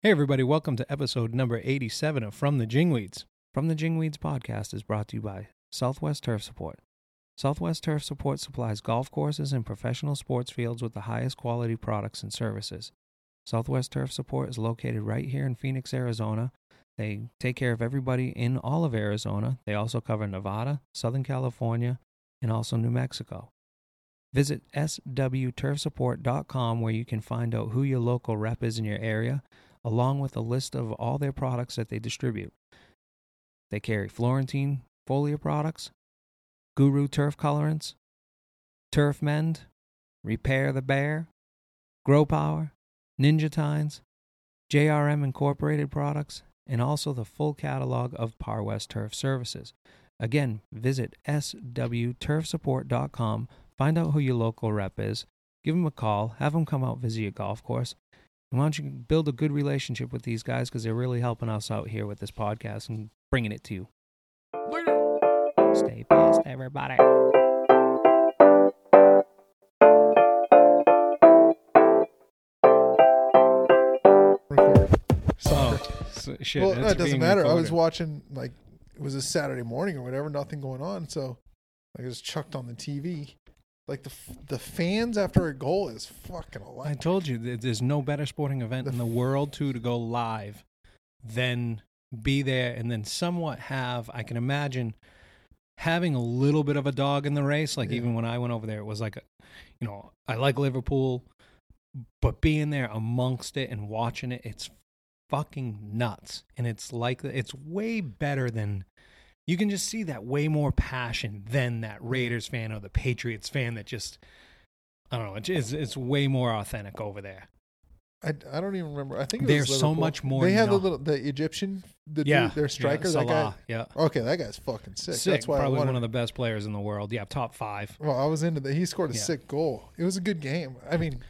Hey, everybody, welcome to episode number 87 of From the Jingweeds. From the Jingweeds podcast is brought to you by Southwest Turf Support. Southwest Turf Support supplies golf courses and professional sports fields with the highest quality products and services. Southwest Turf Support is located right here in Phoenix, Arizona. They take care of everybody in all of Arizona. They also cover Nevada, Southern California, and also New Mexico. Visit swturfsupport.com where you can find out who your local rep is in your area, along with a list of all their products that they distribute. They carry Floratine foliar products, Guru turf colorants, Turf Mend, Repair the Bear, Grow Power, Ninja Tines, JRM Incorporated products, and also the full catalog of Par West Turf services. Again, visit swturfsupport.com, find out who your local rep is, give them a call, have them come out visit your golf course. Why don't you build a good relationship with these guys because they're really helping us out here with this podcast and bringing it to you. Stay pissed, everybody. record. Oh, so, shit. well, no, it doesn't matter. I was watching like it was a Saturday morning or whatever, nothing going on, so I was chucked on the TV. Like the f- the fans after a goal is fucking alive. I told you that there's no better sporting event The in the world too to go live than be there and then somewhat have. I can imagine having a little bit of a dog in the race. Like Yeah. even when I went over there, it was like, a, you know, I like Liverpool, but being there amongst it and watching it, it's fucking nuts. And it's like it's way better than. You can just see that way more passion than that Raiders fan or the Patriots fan that just I don't know. It's it's, way more authentic over there. I, I don't even remember. I think was so much more They have the little the Egyptian the yeah, dude, their striker. yeah, that guy. Yeah, Okay, that guy's fucking sick. sick. That's why Probably one of the best players in the world. Yeah, top five. well, I was into that. He scored a Yeah. sick goal. It was a good game. I mean,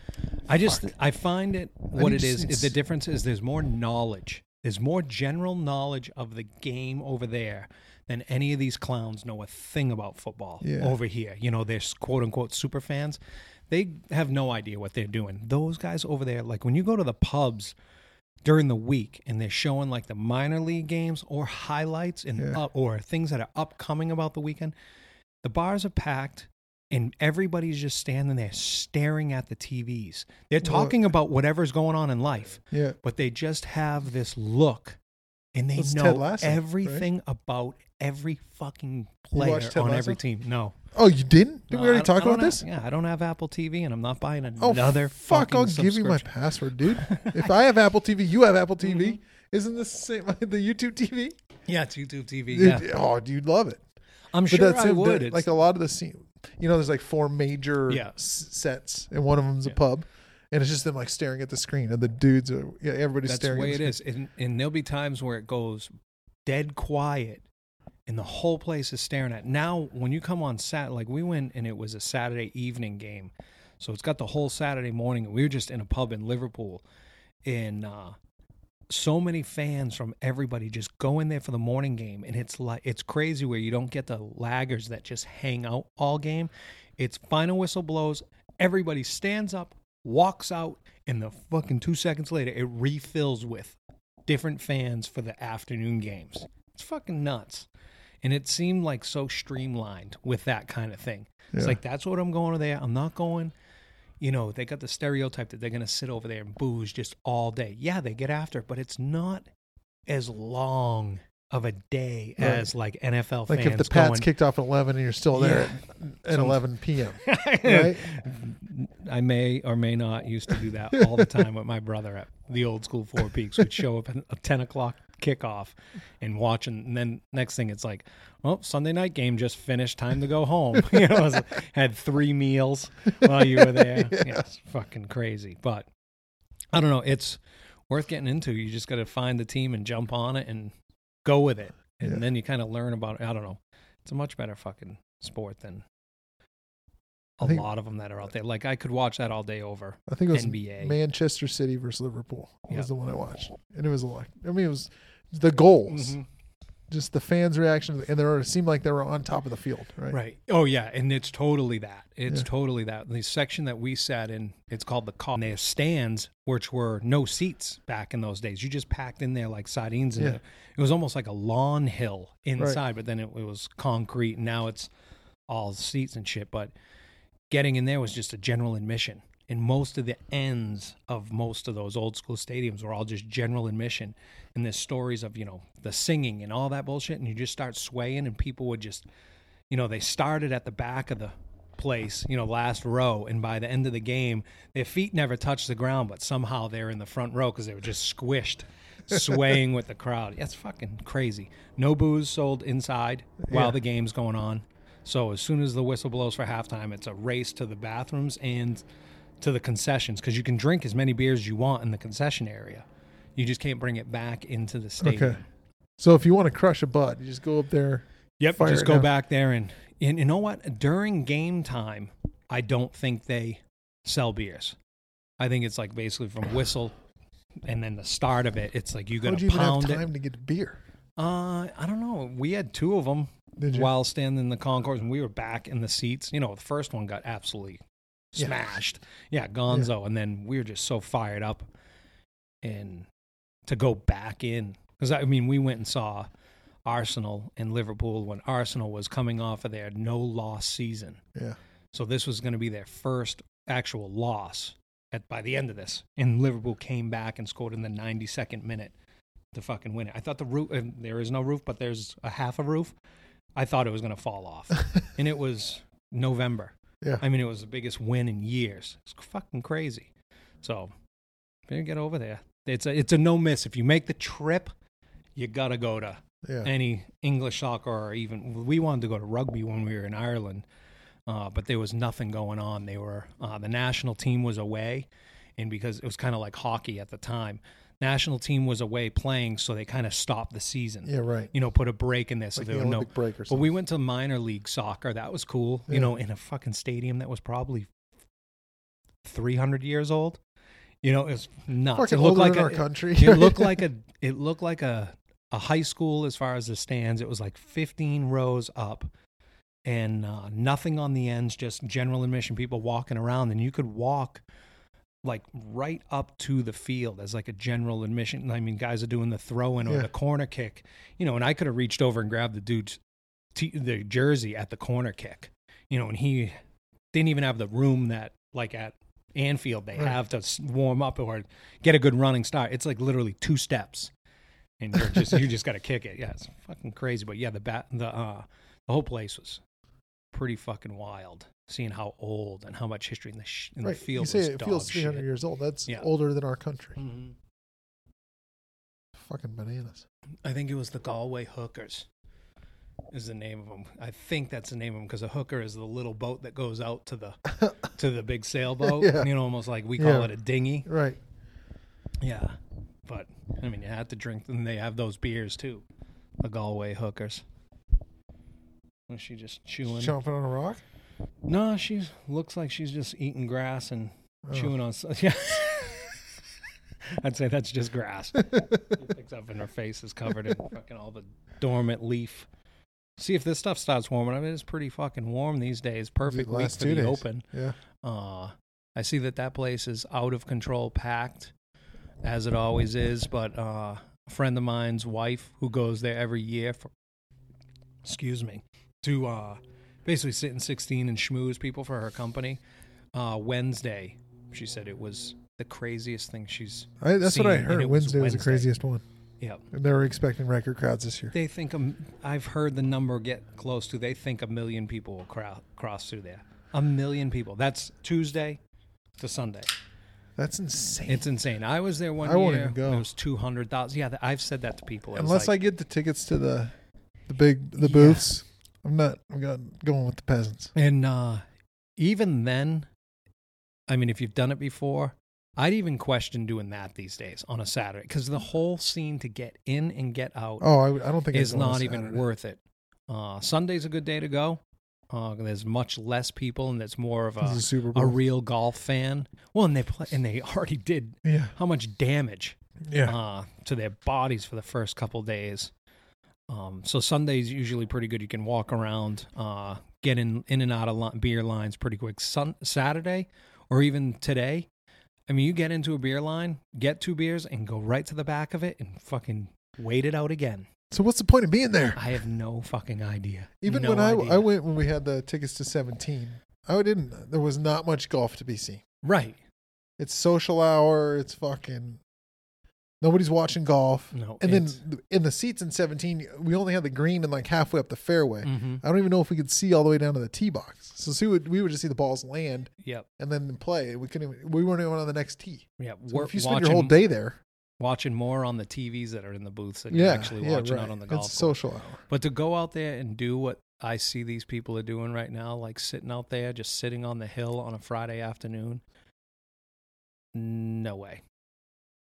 I just Fuck. I find it what it is. is the difference is there's more knowledge. There's more general knowledge of the game over there than any of these clowns know a thing about football Yeah. over here. You know, they're quote unquote super fans. They have no idea what they're doing. Those guys over there, like when you go to the pubs during the week and they're showing like the minor league games or highlights and Yeah. uh, or things that are upcoming about the weekend, the bars are packed and everybody's just standing there staring at the TVs. They're Well- talking about whatever's going on in life, yeah, but they just have this look and they That's Ted know Lasso, right? everything about every fucking player on Lasso? every team. No. Oh, you didn't? Did No, we already I- talk I about have- this? Yeah, I don't have Apple TV and I'm not buying another. Oh, another fuck! fucking I'll give you my password, dude. if I have Apple TV, you have Apple TV. Mm-hmm. Isn't this the same the YouTube TV? Yeah, it's YouTube TV. Yeah. Oh, do you love it? I'm But sure that's I it. would. That- like a lot of the scene. You know, there's like four major Yeah. s- sets, and one of them's a Yeah. pub, and it's just them like staring at the screen, and the dudes are yeah, everybody's That's the staring. way at it the is. And, and there'll be times where it goes dead quiet and the whole place is staring at. Now, when you come on Sat, like we went and it was a Saturday evening game. So it's got the whole Saturday morning. And we were just in a pub in Liverpool. And uh, so many fans from everybody just go in there for the morning game. And it's like, it's crazy where you don't get the laggers that just hang out all game. It's final whistle blows. Everybody stands up, walks out, and the fucking two seconds later, it refills with different fans for the afternoon games. It's fucking nuts. And it seemed like so streamlined with that kind of thing. It's like, that's what I'm going to there. I'm not going, you know, they got the stereotype that they're going to sit over there and booze just all day. Yeah, they get after it, but it's not as long of a day Right. as like NFL Like fans if the Pats going, kicked off at 11 and you're still there at, at 11 p.m. right? I may or may not used to do that all the time with my brother at the old school Four Peaks. We'd show up at a ten o'clock kickoff and watching, and then next thing it's like, well, Sunday night game just finished. Time to go home. you know, was- had three meals while you were there. yeah. it's fucking crazy. But I don't know. It's worth getting into. You just got to find the team and jump on it and go with it, and Yeah. then you kind of learn about. it. I don't know. It's a much better fucking sport than a think- lot of them that are out there. Like I could watch that all day over. I think it was NBA. Manchester City versus Liverpool was Yeah. the one I watched, and it was a lot. I mean, it was the goals. Mhm. Just the fans' reaction, and they were, it seemed like they were on top of the field, right? Right. Oh yeah, and it's totally that. It's Yeah. totally that. The section that we sat in, it's called the Kop. And there's stands, which were no seats back in those days. You just packed in there like sardines. And Yeah. it, it was almost like a lawn hill inside, but then it, it was concrete, and now it's all seats and shit. But getting in there was just a general admission. And most of the ends of most of those old school stadiums were all just general admission. And the stories of, you know, the singing and all that bullshit. And you just start swaying, and people would just, you know, they started at the back of the place, you know, last row. And by the end of the game, their feet never touched the ground, but somehow they're in the front row because they were just squished, swaying with the crowd. That's fucking crazy. No booze sold inside while Yeah. the game's going on. So as soon as the whistle blows for halftime, it's a race to the bathrooms and to the concessions because you can drink as many beers as you want in the concession area. You just can't bring it back into the stadium. Okay. So if you want to crush a bud, you just go up there. Yep. Just go back there and, and you know what? During game time, I don't think they sell beers. I think it's like basically from whistle and then the start of it. It's like you got to you even have pound it. time to get a beer? Uh, I don't know. We had two of them while standing in the concourse, and we were back in the seats. You know, the first one got absolutely. Smashed. Yeah, Gonzo, and then we were just so fired up, and to go back in because I mean, we went and saw Arsenal and Liverpool when Arsenal was coming off of their no loss season. Yeah. So this was going to be their first actual loss at by the end of this, and Liverpool came back and scored in the 92nd minute to fucking win it. I thought the roof, there is no roof, but there's a half a roof. I thought it was going to fall off, and it was November. Yeah. I mean, it was the biggest win in years. It's fucking crazy. So, better get over there. It's a it's a no miss. If you make the trip, you gotta go to Yeah. any English soccer or even we wanted to go to rugby when we were in Ireland, uh, but there was nothing going on. They were uh, the national team was away, and because it was kind of like hockey at the time, national team was away playing, so they kind of stopped the season. yeah. Right. You know, put a break in there, so Like there the were no. Break or But we went to minor league soccer. That was cool. Yeah. You know, in a fucking stadium that was probably three hundred years old. You know, it was nuts. Fucking it looked like a, our country. it looked like a it looked like a a high school as far as the stands. It was like 15 rows up and uh, nothing on the ends, just general admission people walking around and you could walk like right up to the field as like a general admission. I mean, guys are doing the throw in or Yeah. the corner kick, you know, and I could have reached over and grabbed the dude's t- the jersey at the corner kick, you know, and he didn't even have the room that like at Anfield they Right. have to warm up or get a good running start. It's like literally two steps, and you're just you just got to kick it. Yeah, it's fucking crazy. But yeah, the bat the uh the whole place was pretty fucking wild. Seeing how old and how much history in the sh- in right. the field you say it feels 300 shit. years old. That's Yeah. older than our country. Mhm. Fucking bananas. I think it was the Galway Hookers. Is the name of them? I think that's the name of them because a hooker is the little boat that goes out to the to the big sailboat. Yeah. You know, almost like we call Yeah. it a dinghy. Right. Yeah, but I mean, you have to drink, and they have those beers too. The Galway Hookers. Was she just chewing? Chomping on a rock. No, she looks like she's just eating grass and Oh. chewing on. Yeah, I'd say that's just grass. She picks up and her face is covered in fucking all the dormant leaf. See if this stuff starts warming up. It's pretty fucking warm these days. Perfect week last for two the days. open. Yeah. Uh, I see that that place is out of control, packed, as it always is. But uh, a friend of mine's wife, who goes there every year for, excuse me, to uh, basically sit in 16 and schmooze people for her company. Uh, Wednesday, she said it was the craziest thing she's. I, that's what I heard. it was Wednesday was the craziest one. Yeah, And they were expecting record crowds this year. they think um, I've heard the number get close to. They think a million people will crowd, cross through there. A million people. That's Tuesday to Sunday. That's insane. It's insane. I was there one I year. even go. It was two hundred thousand. Yeah, I've said that to people. Unless I get the tickets to the the big the Yeah. booths, I'm not. I'm going going with the peasants. and uh, even then, I mean, if you've done it before, I'd even question doing that these days on a Saturday because the whole scene to get in and get out Oh, I, I don't think is I'd go on a not even worth it. Uh, Sunday's a good day to go. Uh, there's much less people, and it's more of a, a Super a real golf fan. Well, and they play, and they already did yeah, how much damage yeah. uh, to their bodies for the first couple days. Um, so Sunday's usually pretty good. You can walk around, uh, get in in and out of li- beer lines pretty quick. Sun- Saturday or even today, I mean, you get into a beer line, get two beers, and go right to the back of it and fucking wait it out again. So what's the point of being there? I have no fucking idea. Even No when I, idea. I went when we had the tickets to 17, I didn't. There was not much golf to be seen. right. It's social hour. It's fucking. Nobody's watching golf. No, And then it's- in the seats in 17, we only had the green and like halfway up the fairway. Mhm. I don't even know if we could see all the way down to the tee box. So see, we would, we would just see the balls land Yep. and then play. We couldn't. Even, we weren't even on the next tee. Yeah. So if you spend watching, your whole day there, watching more on the TVs that are in the booths than yeah, you're actually yeah, watching right. out on the golf It's course. social hour. But to go out there and do what I see these people are doing right now, like sitting out there, just sitting on the hill on a Friday afternoon, no way.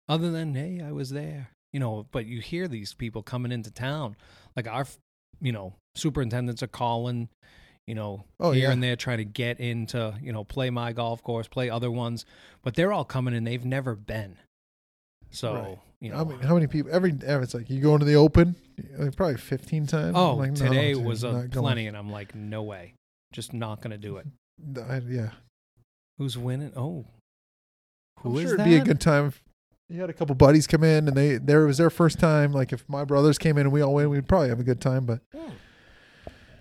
Other than, hey, I was there. You know, but you hear these people coming into town. Like our, you know, superintendents are calling, you know, Oh, here yeah. and there trying to get into, you know, play my golf course, play other ones. But they're all coming and they've never been. So, Right. you know. I mean, how many people? Every it's like you go into the open, like probably 15 times. Oh, I'm like, no, today dude, was a not going. plenty, and I'm like, no way, just not gonna do it. I- yeah, Who's winning? Oh, who I'm is sure that? it'd be a good time. You had a couple buddies come in, and they there was their first time. Like if my brothers came in and we all win, we'd probably have a good time. But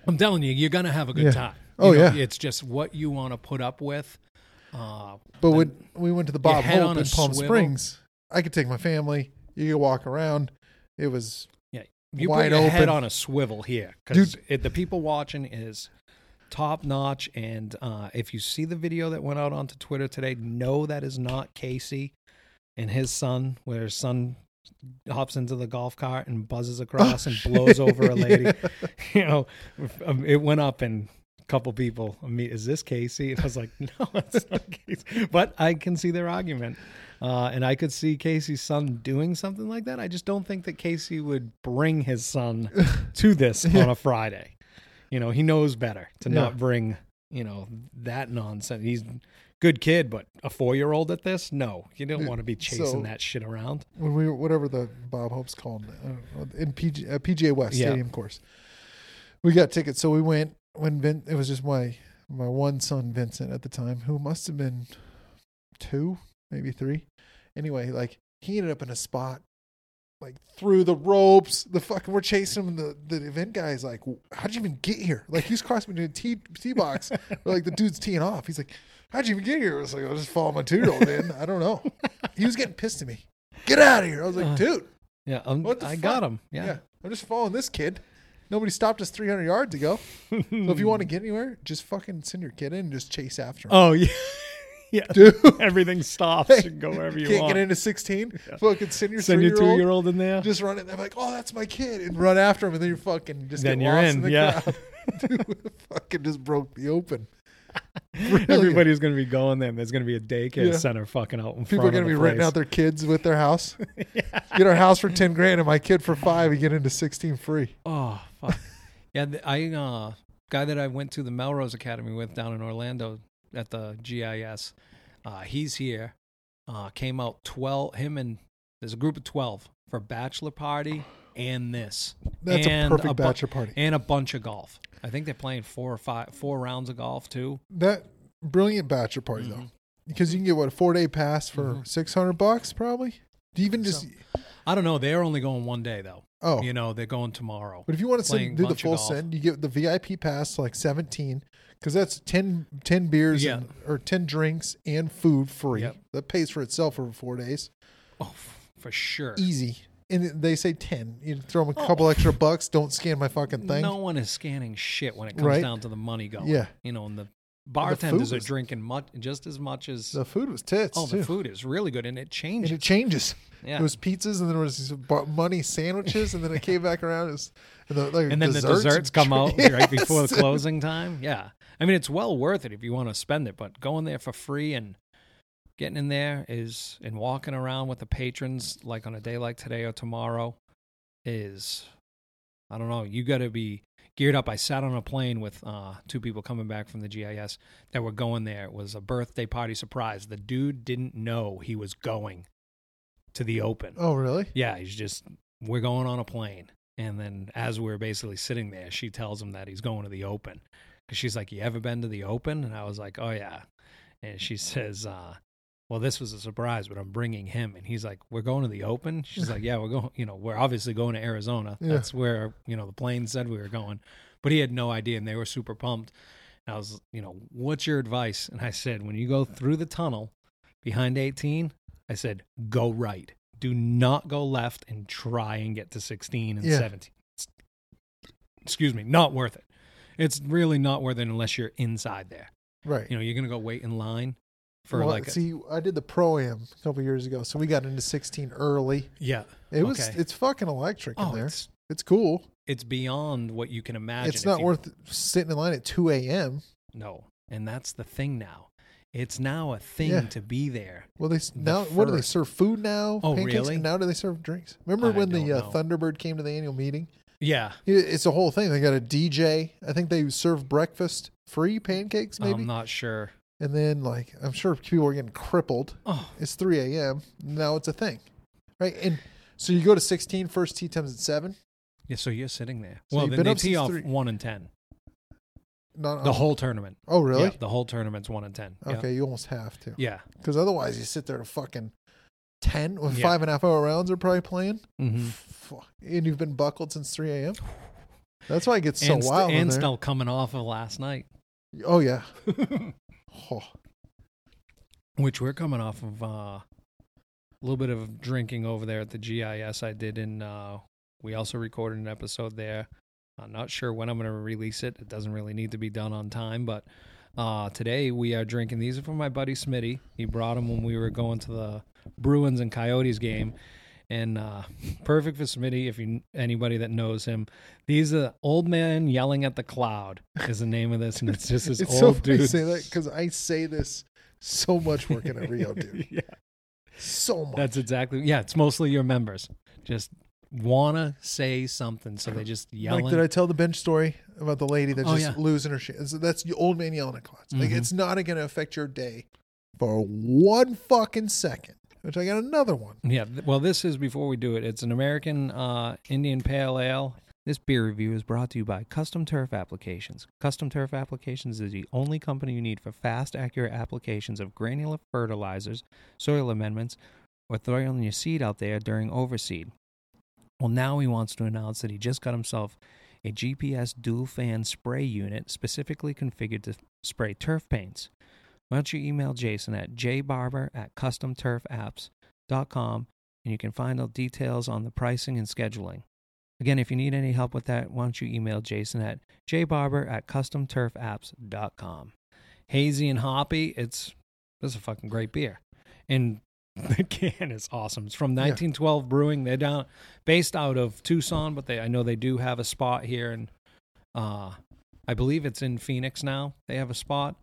I'm telling you, you're gonna have a good Yeah. time. Oh, know, yeah. it's just what you want to put up with. Uh, but when we went to the Bob Hope in Palm swivel. Springs, I could take my family. You could walk around. It was yeah, you Wide put your head open. on a swivel here because the people watching is top notch. And uh, if you see the video that went out onto Twitter today, no, that is not Casey and his son, where his son hops into the golf cart and buzzes across and blows over a lady. you know, um, it went up and a couple people, I mean, is this Casey? And I was like, no, it's not Casey. But I can see their argument. Uh, and I could see Casey's son doing something like that. I just don't think that Casey would bring his son to this on a Friday. You know, he knows better to Yeah. not bring, you know, that nonsense. He's good kid, but a four year old at this? No, you don't want to be chasing so- that shit around. when we whatever the Bob Hope's called uh, in PG, uh, PGA West Yeah. Stadium course. We got tickets, so we went when Vin, it was just my my one son Vincent at the time, who must have been two, maybe three. Anyway, like he ended up in a spot like through the ropes. The fucking we're chasing him. The the event guy's like, "How'd you even get here?" Like he's crossing me to the tee tee box. like the dude's teeing off. He's like, "How'd you even get here?" I was like, "I just follow my two year old in." I don't know. He was getting pissed at me. Get out of here! I was like, Uh, "Dude, Yeah, um, What the I fuck? got him. yeah. Yeah. I'm just following this kid. Nobody stopped us 300 yards ago. So if you want to get anywhere, just fucking send your kid in and just chase after him. Oh yeah, yeah. Dude, Everything stops. You can go wherever you want. can't want. get into 16. Fucking send your Send your two year old in there. Just run it. I'm like, oh, that's my kid, and run after him, and then you're fucking just Then get you're lost in, the yeah. crowd. Dude, fucking just broke the open. Brilliant. Everybody's gonna be going there. and There's gonna be a daycare Yeah. center fucking out in People are gonna be the renting out their kids with their house. Get our house for 10 grand, and my kid for five. You get into 16 free. Oh fuck. yeah, the, I uh guy that I went to the Melrose Academy with down in Orlando at the GIS. Uh, he's here. Uh, came out twelve. Him and there's a group of twelve for a bachelor party and this That's And a a perfect bu- bachelor party. and a bunch of golf. I think they're playing four or five four rounds of golf too. That brilliant bachelor party though, Mhm. because you can get what a four day pass for Mhm. 600 bucks probably. Do you even just So- I don't know. They're only going one day though. oh, You know, they're going tomorrow. but if you want to send, do the full send, you get the VIP pass like 17 because that's 10, 10 beers Yeah. and, or 10 drinks and food free. Yep. That pays for itself over four days. Oh, for sure. Easy. And they say 10. You throw them a Oh. couple extra bucks. Don't scan my fucking thing. No one is scanning shit when it comes Right? down to the money going. Yeah. You know, and the bartenders are was- drinking much just as much as The food was tits oh, too. the food is really good and it And changes. it changes. yeah. It was pizzas, and then there was these money sandwiches, and then it came back around. Was, and, the, like, and then desserts the desserts come out right before the closing time. Yeah. I mean, it's well worth it if you want to spend it, but going there for free and getting in there is and walking around with the patrons like on a day like today or tomorrow is I don't know, you got to be geared up. I sat on a plane with uh, two people coming back from the GIS that were going there. It was a birthday party surprise. The dude didn't know he was going to the open. Oh, really? Yeah, he's just we're going on a plane. And then as we're basically sitting there, she tells him that he's going to the Open. Cause she's like, "You ever been to the Open?" And I was like, "Oh yeah." And she says, uh, "Well, this was a surprise, but I'm bringing him." And he's like, "We're going to the Open." She's like, "Yeah, we're going. You know, we're obviously going to Arizona. Yeah. That's where you know the plane said we were going." But he had no idea, and they were super pumped. And I was, you know, what's your advice? And I said, when you go through the tunnel behind 18, I said, go right. Do not go left and try and get to 16 and Yeah. 17. It's- excuse me, not worth it. It's really not worth it unless you're inside there. Right. You know, you're gonna go wait in line for well, like, a, see, I did the pro am a couple years ago, so we got into 16 early. yeah. It was Okay. it's fucking electric in Oh, there. it's It's cool. it's beyond what you can imagine. it's not you- worth sitting in line at 2 a.m. no, and that's the thing now. It's now a thing Yeah. to be there. Well, they The now what do they serve food now? Oh, Pancakes? really? Now do they serve drinks? Remember I when the uh. Thunderbird came to the annual meeting? Yeah, It's a whole thing. They got a DJ. I think they serve breakfast, free pancakes maybe, I'm not sure. And then like I'm sure people are getting crippled. Oh, It's 3 a.m. Now it's a thing, right? And so you go to 16. First tee times at seven. yeah. So you're sitting there. So well, then they tee off three- one and ten. Not The whole tournament. Oh, really? Yeah, the whole tournament's one and ten. Yeah. Okay, you almost have to, Yeah. because otherwise you sit there to fucking ten with Yeah. five and a half hour rounds are probably playing. Mm-hmm. And you've been buckled since 3 a.m. That's why it gets so and wild. and still coming off of last night, Oh yeah. Oh, which we're coming off of uh, a little bit of drinking over there at the GIS. I did, and uh, we also recorded an episode there. I'm not sure when I'm going to release it. It doesn't really need to be done on time, but uh, today we are drinking. These are from my buddy Smitty. He brought them when we were going to the Bruins and Coyotes game. And uh, perfect for Smitty, if you anybody that knows him. These are old man yelling at the cloud is the name of this, and it's just this it's so old funny dude. say that because I say this so much working at Rio, dude. yeah, So much. that's exactly. Yeah, it's mostly your members just wanna say something, so they just yelling. Like, did I tell the bench story about the lady that's Oh, just yeah. losing her shit? So that's the old man yelling at clouds. Like, Mhm. it's not going to affect your day for one fucking second. Which I got another one. Yeah, well, this is before we do it. It's an American uh, Indian Pale Ale. This beer review is brought to you by Custom Turf Applications. Custom Turf Applications is the only company you need for fast, accurate applications of granular fertilizers, soil amendments, or throwing your seed out there during overseed. Well, now he wants to announce that he just got himself a GPS dual fan spray unit specifically configured to spray turf paints. Why don't you email Jason at jbarber at customturfapps.com and you can find out details on the pricing and scheduling. Again, if you need any help with that, why don't you email Jason at jbarber at customturfapps.com. Hazy and hoppy, it's this is a fucking great beer. And the can is awesome. It's from 1912 Brewing. They're down based out of Tucson, but they I know they do have a spot here and uh I believe it's in Phoenix now. They have a spot.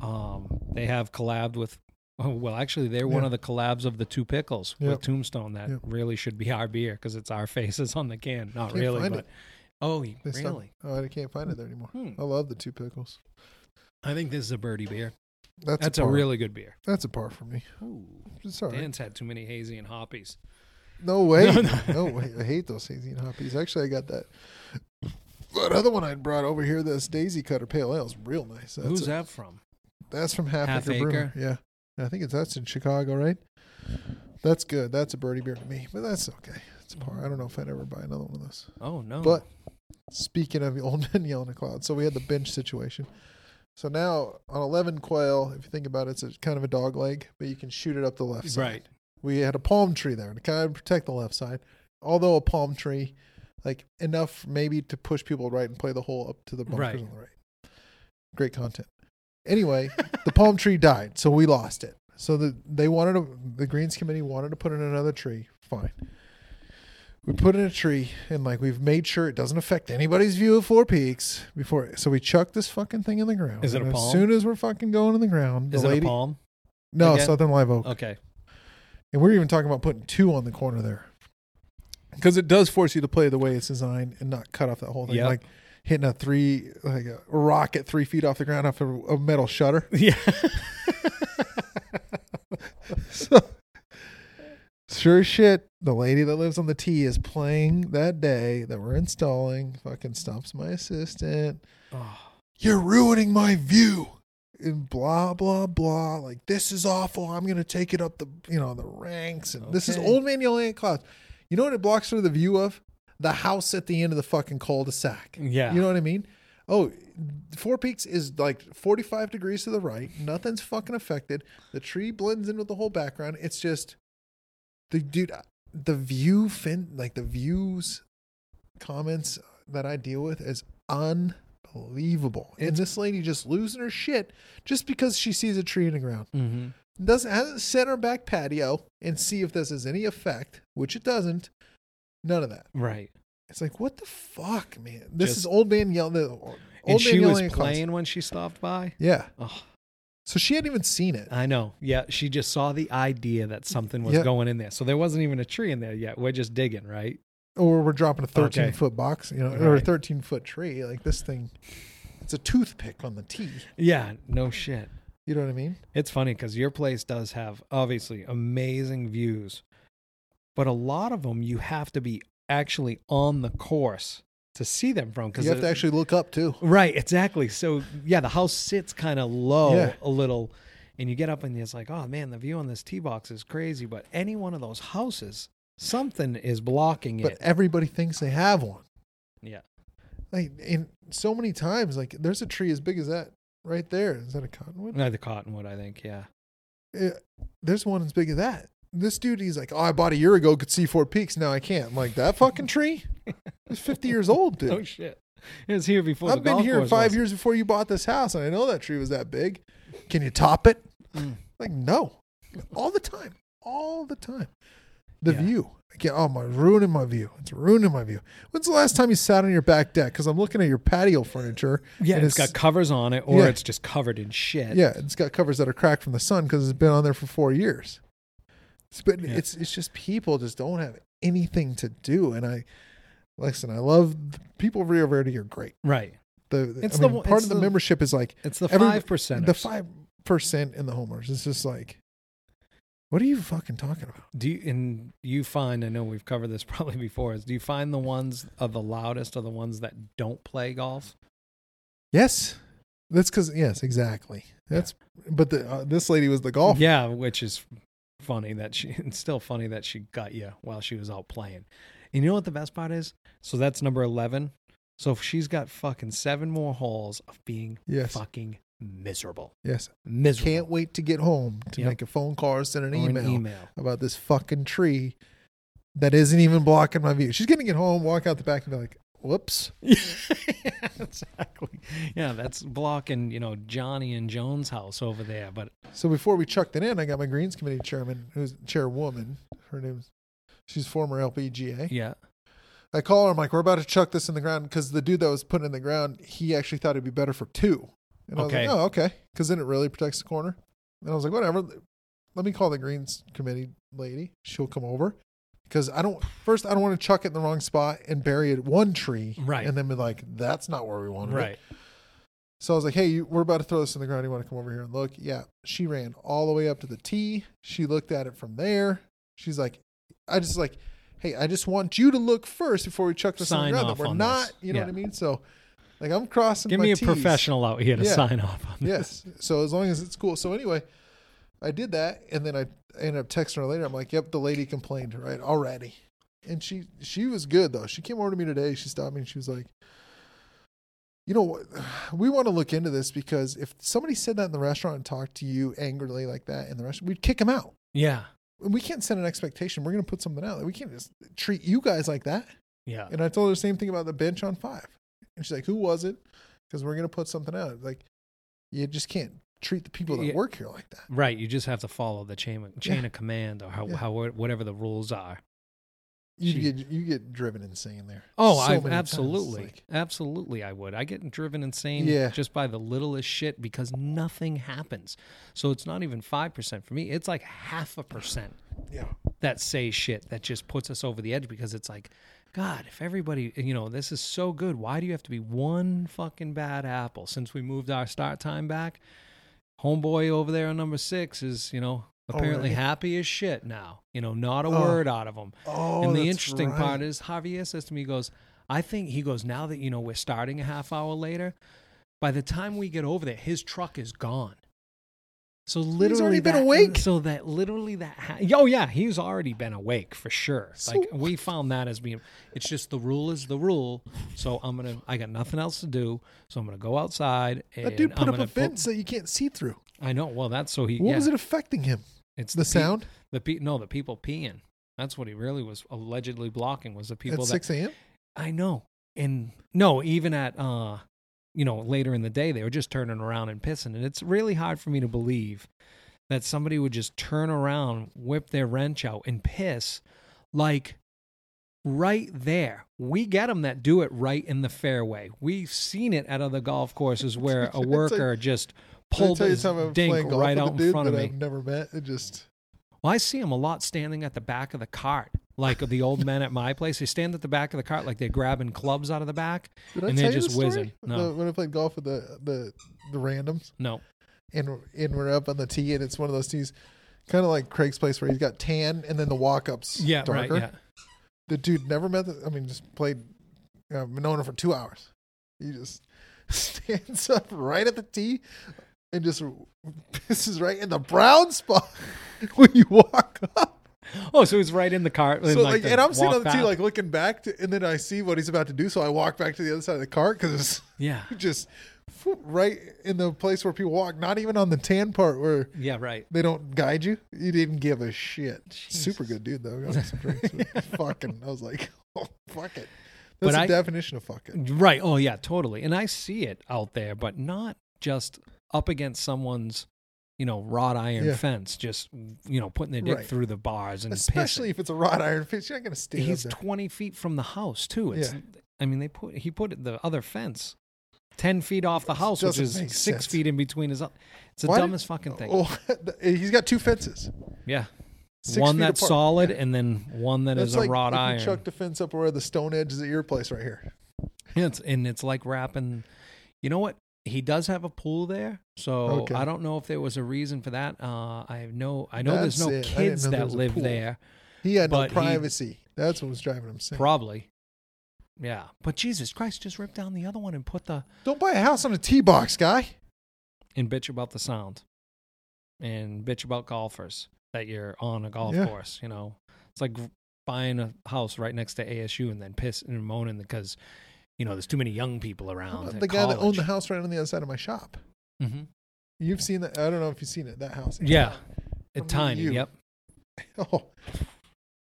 Um, they have collabed with. Oh, well, actually, they're one of the collabs of the two pickles Yep. with Tombstone. That Yep. really should be our beer because it's our faces on the can. Not Can't really, but it. oh, time. really? Oh, I can't find it there anymore. Hmm. I love the two pickles. I think this is a birdie beer. That's, That's a, a really good beer. That's a par for me. Ooh, It's all right. Dan's had too many hazy and hoppies. No way. No, no, no. way. I hate those hazy and hoppies. Actually, I got that. That other one I brought over here, this Daisy Cutter Pale Ale, is real nice. That's Who's a- that from? That's from Half, Half Acre. Acre? Yeah. I think it's that's in Chicago, right? That's good. That's a birdie beer to me, but that's okay. It's a par. I don't know if I'd ever buy another one of those. Oh no, But speaking of old men yelling at clouds, so we had the bench situation. So now on 11 quail, if you think about it, it's a, kind of a dog leg, but you can shoot it up the left side. right. We had a palm tree there to kind of protect the left side. Although a palm tree, like enough maybe to push people right and play the hole up to the bunkers Right. on the right. Great content. Anyway, the palm tree died, so we lost it. So the they wanted to, the greens committee wanted to put in another tree. Fine. We put in a tree and like we've made sure it doesn't affect anybody's view of Four Peaks before. So we chuck this fucking thing in the ground. Is it a And palm? As soon as we're fucking going in the ground, Is the it lady a palm? no again? Southern Live Oak. Okay. And we're even talking about putting two on the corner there. Because it does force you to play the way it's designed and not cut off that whole thing. Yep. Like hitting a three, like a rocket three feet off the ground off a, a metal shutter. Yeah. so, sure shit, the lady that lives on the T is playing that day that we're installing. Fucking stops my assistant. Oh, You're ruining my view. And blah blah blah. Like this is awful. I'm gonna take it up the you know the ranks. And this is old man yelling at clouds. You know what it blocks her the view of? The house at the end of the fucking cul-de-sac. yeah. You know what I mean? Oh, Four Peaks is like 45 degrees to the right. Nothing's fucking affected. The tree blends in with the whole background. It's just the dude, the view fin, like the views comments that I deal with is unbelievable. and this lady just losing her shit just because she sees a tree in the ground. hmm Doesn't hasn't set her back patio and see if this has any effect, which it doesn't. None of that. Right. It's like, what the fuck, man? This Just- is old man yelling. Old And man she was playing when she stopped by. Yeah. Oh, So she hadn't even seen it. I know. Yeah, she just saw the idea that something was Yeah. going in there. So there wasn't even a tree in there yet. We're just digging, right? Or we're dropping a 13 Okay. foot box, you know, or a 13 foot tree. Like this thing, it's a toothpick on the tee. Yeah, no shit. You know what I mean? It's funny because your place does have obviously amazing views, but a lot of them you have to be actually on the course to see them from. Because You have to actually look up too. right, exactly. So yeah, the house sits kind of low Yeah. a little, and you get up and it's like, oh man, the view on this tee box is crazy. But any one of those houses, something is blocking But it. But everybody thinks they have one. Yeah. Like, and so many times, like, there's a tree as big as that right there. Is that a cottonwood? Uh, the cottonwood, I think. Yeah. Eh, there's one as big as that. This dude, he's like, oh, I bought a year ago, could see Four Peaks. Now I can't. I'm like, that fucking tree? It's 50 years old, dude. Oh shit. It was here before. I've the been here five was. years before you bought this house, and I know that tree was that big. Can you top it? Mm. Like, no. All the time. All the time. The Yeah. view. Again, oh my ruining my view. It's ruining my view. When's the last time you sat on your back deck? Because I'm looking at your patio furniture. Yeah, and it's got covers on it, or Yeah. it's just covered in shit. yeah, it's got covers that are cracked from the sun because it's been on there for four years. But Yeah. it's it's just people just don't have anything to do. And I listen, I love the people of Rio Verde are great. Right. The It's I the mean, one- part of the, the- membership is like It's the five percent. the five percent in the homers. It's just like, what are you fucking talking about? Do you and you find? I know we've covered this probably before. Is do you find the ones of the loudest are the ones that don't play golf? Yes, that's because yes, exactly. That's but the uh, this lady was the golf. Yeah, which is funny that she. It's still funny that she got you while she was out playing. And you know what the best part is? So that's number eleven. So if she's got fucking seven more holes of being Yes, fucking miserable, yes. miserable. Can't wait to get home to Yep. make a phone call or send an Or email, An email. about this fucking tree that isn't even blocking my view. She's gonna get home, walk out the back, and be like, "Whoops." yeah, exactly. Yeah, that's blocking, you know, Johnny and Jones' house over there. But So before we chucked it in, I got my greens committee chairman, who's chairwoman. Her name's she's former LPGA. yeah, I call her. I'm like, we're about to chuck this in the ground because the dude that was putting in the ground, he actually thought it'd be better for two. And I was Okay. like, oh, okay, because then it really protects the corner. And I was like, whatever. Let me call the greens committee lady. She'll come over because I don't. First, I don't want to chuck it in the wrong spot and bury it one tree, Right. And then be like, that's not where we wanted it. right. So I was like, hey, you, we're about to throw this in the ground. You want to come over here and look? Yeah. She ran all the way up to the tee. She looked at it from there. She's like, I just like, hey, I just want you to look first before we chuck this Sign in the ground. That we're not, this. you know Yeah. what I mean? So, like, I'm crossing. Give me a T's. professional out here to Yeah. sign off on this. Yes. So as long as it's cool. So anyway, I did that, and then I ended up texting her later. I'm like, yep, the lady complained, right, already. And she she was good though. She came over to me today. She stopped me and she was like, you know what? We want to look into this because if somebody said that in the restaurant and talked to you angrily like that in the restaurant, we'd kick them out. Yeah. We can't set an expectation. We're going to put something out. We can't just treat you guys like that. Yeah. And I told her the same thing about the bench on five. And she's like, who was it? Because we're going to put something out. Like, you just can't treat the people that Yeah. work here like that. Right. You just have to follow the chain chain Yeah. of command or how, Yeah. how whatever the rules are. You get you get driven insane there. Oh, So I times. absolutely, Like, absolutely, I would. I get driven insane Yeah. just by the littlest shit because nothing happens. So it's not even five percent for me. It's like half a percent yeah, that say shit that just puts us over the edge because it's like, God, if everybody, you know, this is so good. Why do you have to be one fucking bad apple? Since we moved our start time back, homeboy over there on number six is, you know, oh, Apparently really? happy as shit now. You know, not a Oh. word out of him. Oh, and the interesting right. part is Javier says to me, he goes, I think he goes, now that, you know, we're starting a half hour later, by the time we get over there, his truck is gone. So literally, already been awake? So that literally that. Ha- oh yeah, he's already been awake for sure. So- like we found that as being. It's just the rule is the rule. So I'm gonna. I got nothing else to do. So I'm gonna go outside. And that dude I'm put up a fence that you can't see through. I know. Well, that's so he. What yeah, was it affecting him? It's The pe- sound the pe- no, the people peeing. That's what he really was allegedly blocking was the people at that six a.m. I know. And no, even at uh you know, later in the day they were just turning around and pissing. And it's really hard for me to believe that somebody would just turn around, whip their wrench out and piss like right there. We get them that do it right in the fairway. We've seen it at other golf courses where a It's like- worker just pulled his dink right out in front of me. I've never met. It just Well, I see them a lot standing at the back of the cart, like the old men at my place. They stand at the back of the cart, like they're grabbing clubs out of the back. did And they're just whizzing. No. The- when I played golf with the the the randoms, No, and and we're up on the tee, and it's one of those tees, kind of like Craig's place where he's got tan, and then the walk ups yeah, darker. right, yeah. The dude never met. The, I mean, just played. Uh, Known him for two hours. He just stands up right at the tee and just pisses right in the brown spot when you walk up. Oh, so he's right in the cart. So in, like, and I'm sitting on the tee, path. like looking back, to, and then I see what he's about to do. So I walk back to the other side of the cart because it's yeah, just right in the place where people walk. Not even on the tan part where yeah, right. they don't guide you. You didn't give a shit. Super good dude though. Got some drinks. fucking, I was like, oh fuck it. That's But the I- definition of fuck it. Right. Oh, yeah, totally. And I see it out there, but not just up against someone's, you know, wrought iron Yeah. fence, just you know, putting their dick Right. through the bars and Especially pissing. if it's a wrought iron fence, you're not gonna stay He's twenty feet from the house too. It's, Yeah. I mean, they put he put the other fence ten feet off the house, which is six sense. feet in between his. It's the Why did- dumbest fucking thing. Oh, eh, he's got two fences. yeah, Six one that's apart. solid, and then one that That's is a like wrought if iron. chucked a fence up where the stone edge is at your place right here. Yeah, it's, and it's like wrapping. You know what? He does have a pool there, so Okay. I don't know if there was a reason for that. Uh, I have no. I know there's no it. Kids that live there. He had no privacy. That's what was driving him insane. Probably. Yeah, but Jesus Christ, just rip down the other one and put the Don't buy a house on a tee box, guy. and bitch about the sound, and bitch about golfers that you're on a golf Yeah. course. You know, it's like buying a house right next to ASU and then pissing and moaning because you know there's too many young people around. the guy that owned the house right on the other side of my shop. hmm You've seen that? I don't know if you've seen it. That house. Yeah, From it's me to tiny. you. Yep. Oh,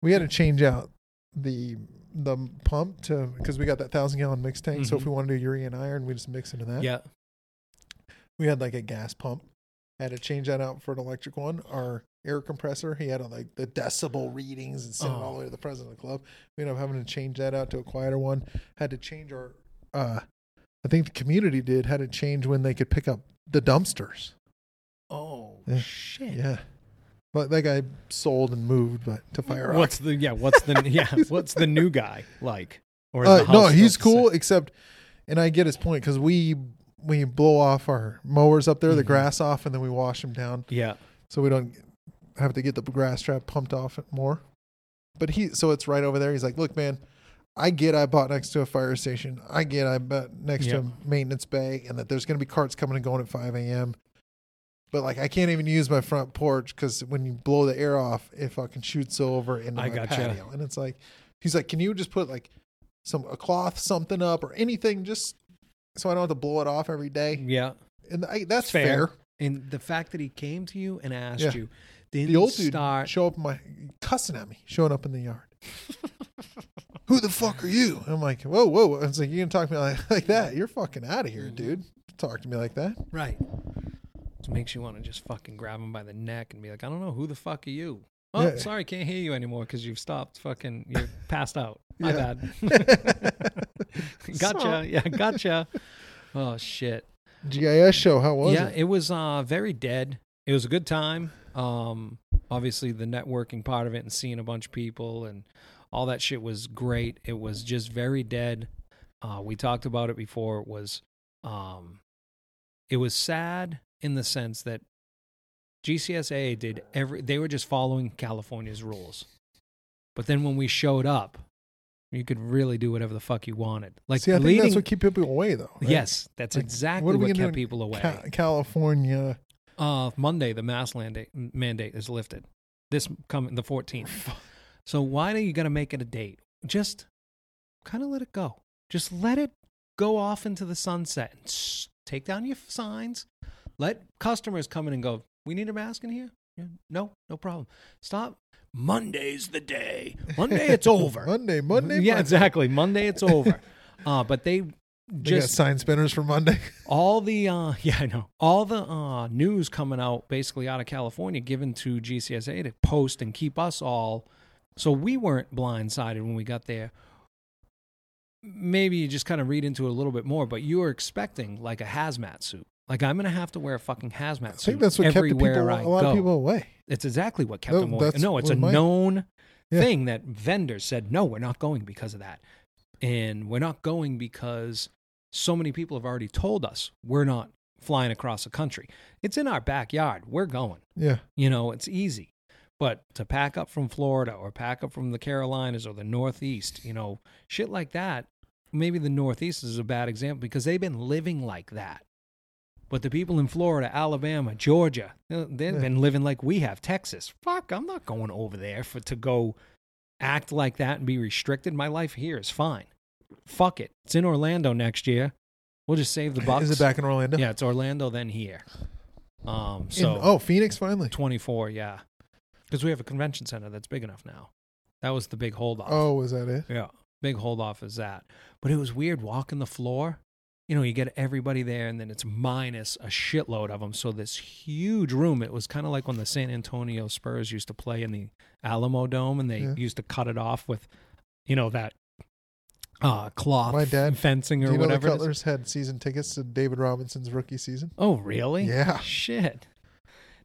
we had to change out the the pump to because we got that thousand gallon mix tank. So if we want to do urea and iron, we just mix into that. Yeah. We had like a gas pump. Had to change that out for an electric one. Our air compressor, he had on like the decibel readings and sent it all the Oh. way to the president of the club. We ended up having to change that out to a quieter one. Had to change our uh I think the community did had to change when they could pick up the dumpsters. Oh Yeah. shit. Yeah. But that guy sold and moved, but to fire. What's the yeah? What's the yeah? What's the new guy like? Or Uh, no, he's cool, except, and I get his point because we we blow off our mowers up there, the Mhm. grass off, and then we wash them down, Yeah. so we don't have to get the grass trap pumped off more. But he, so it's right over there. He's like, "Look, man, I get I bought next to a fire station. I get I bought next to a maintenance bay, and that there's going to be carts coming and going at 5 a.m. But like, I can't even use my front porch because when you blow the air off, it fucking shoots over into I my gotcha. patio. And it's like, he's like, "Can you just put like some a cloth, something up, or anything, just so I don't have to blow it off every day?" Yeah. And I, that's Fair. fair. And the fact that he came to you and asked Yeah. you, didn't The old dude start. show up in my cussing at me, showing up in the yard. Who the fuck are you? I'm like, whoa, whoa. I was like, you're gonna talk to me like, like that? You're fucking out of here, Mm-hmm. dude. Talk to me like that. right. It makes you want to just fucking grab him by the neck and be like, I don't know, who the fuck are you? Oh, Yeah. sorry, can't hear you anymore because you've stopped fucking, you're passed out. My Yeah. bad. gotcha. So- Yeah, gotcha. Oh, shit. GIS show, how was yeah, it? Yeah, it? was uh, very dead. It was a good time. Um, obviously, the networking part of it and seeing a bunch of people and all that shit was great. It was just very dead. Uh, we talked about it before. It was, um, it was sad in the sense that GCSA did every. They were just following California's rules. But then when we showed up, you could really do whatever the fuck you wanted. Like See, I think that's what keep people away, though. right? Yes, that's Like, exactly what what, kept people away. Ca- California. Uh, Monday, the mask mandate mandate is lifted. This coming the 14th. So why do you got to make it a date? Just kind of let it go. Just let it go off into the sunset. and s- Take down your signs. Let customers come in and go. We need a mask in here. Yeah, no, no problem. Stop. Monday's the day. Monday, it's over. Monday, Monday. yeah, Monday. exactly. Monday, it's over. uh, but They just sign spinners for Monday. all the uh yeah i know all the uh news coming out basically out of california given to gcsa to post and keep us all so we weren't blindsided when we got there maybe you just kind of read into it a little bit more but you were expecting like a hazmat suit like i'm gonna have to wear a fucking hazmat suit. I think that's what kept people, I a lot go. of people away. it's exactly what kept No, them away no it's a known Yeah. thing that vendors said no we're not going because of that and we're not going because so many people have already told us we're not flying across the country it's in our backyard we're going Yeah. you know it's easy but to pack up from florida or pack up from the carolinas or the northeast you know shit like that maybe the northeast is a bad example because they've been living like that but the people in Florida, Alabama, Georgia, uh, they've Yeah. been living like we have. Texas, fuck, I'm not going over there for to go act like that and be restricted. My life here is fine. Fuck it. It's in Orlando next year. We'll just save the bucks. Is it back in Orlando? Yeah, it's Orlando then here. Um, In- so oh, Phoenix finally. 24, yeah, because we have a convention center that's big enough now. That was the big hold off. Oh, is that it? Yeah, big hold off is that. But it was weird walking the floor. You know, you get everybody there, and then it's minus a shitload of them. So this huge room. It was kind of like when the San Antonio Spurs used to play in the Alamodome, and they Yeah. used to cut it off with, you know, that uh, cloth My dad- fencing Do or you know the whatever. is. Cutlers had season tickets to David Robinson's rookie season? Oh, really? Yeah. Shit.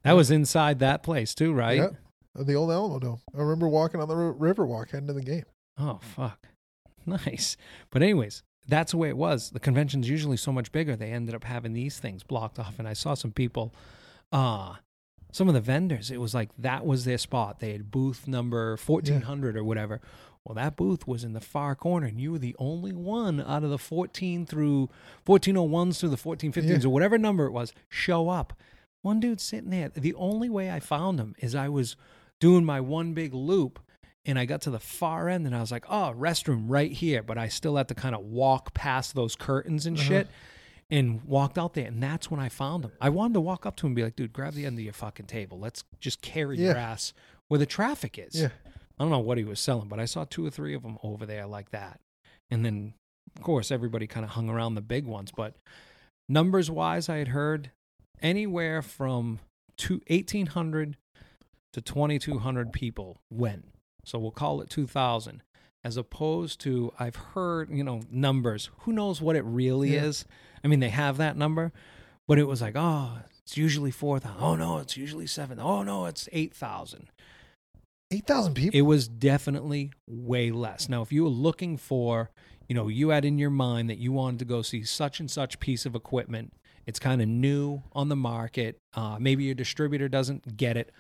That was inside that place too, right? Yep. Uh, The old Alamodome. I remember walking on the ri- river walk heading to the game. Oh fuck. Nice. But anyways, that's the way it was. The convention's usually so much bigger. They ended up having these things blocked off and I saw some people uh some of the vendors, it was like that was their spot. They had booth number 1400 or whatever. Well, that booth was in the far corner and you were the only one out of the 14 through 1401s through the 1415s Yeah. or whatever number it was show up. One dude sitting there. The only way I found him is I was doing my one big loop and I got to the far end and I was like, oh, restroom right here. But I still had to kind of walk past those curtains and Uh-huh. shit and walked out there. And that's when I found him. I wanted to walk up to him and be like, dude, grab the end of your fucking table. Let's just carry your ass where the traffic is. Yeah. I don't know what he was selling, but I saw two or three of them over there like that. And then, of course, everybody kind of hung around the big ones. But numbers wise, I had heard anywhere from two, 1,800 to 2,200 people went. So we'll call it 2,000. As opposed to, I've heard, you know, numbers. Who knows what it really Yeah. is? I mean, they have that number, but it was like, oh, it's usually 4,000. Oh, no, it's usually 7. Oh, no, it's 8,000 Eight thousand people. it was definitely way less. Now, if you were looking for, you know, you had in your mind that you wanted to go see such and such piece of equipment, it's kind of new on the market. Uh, maybe your distributor doesn't get it.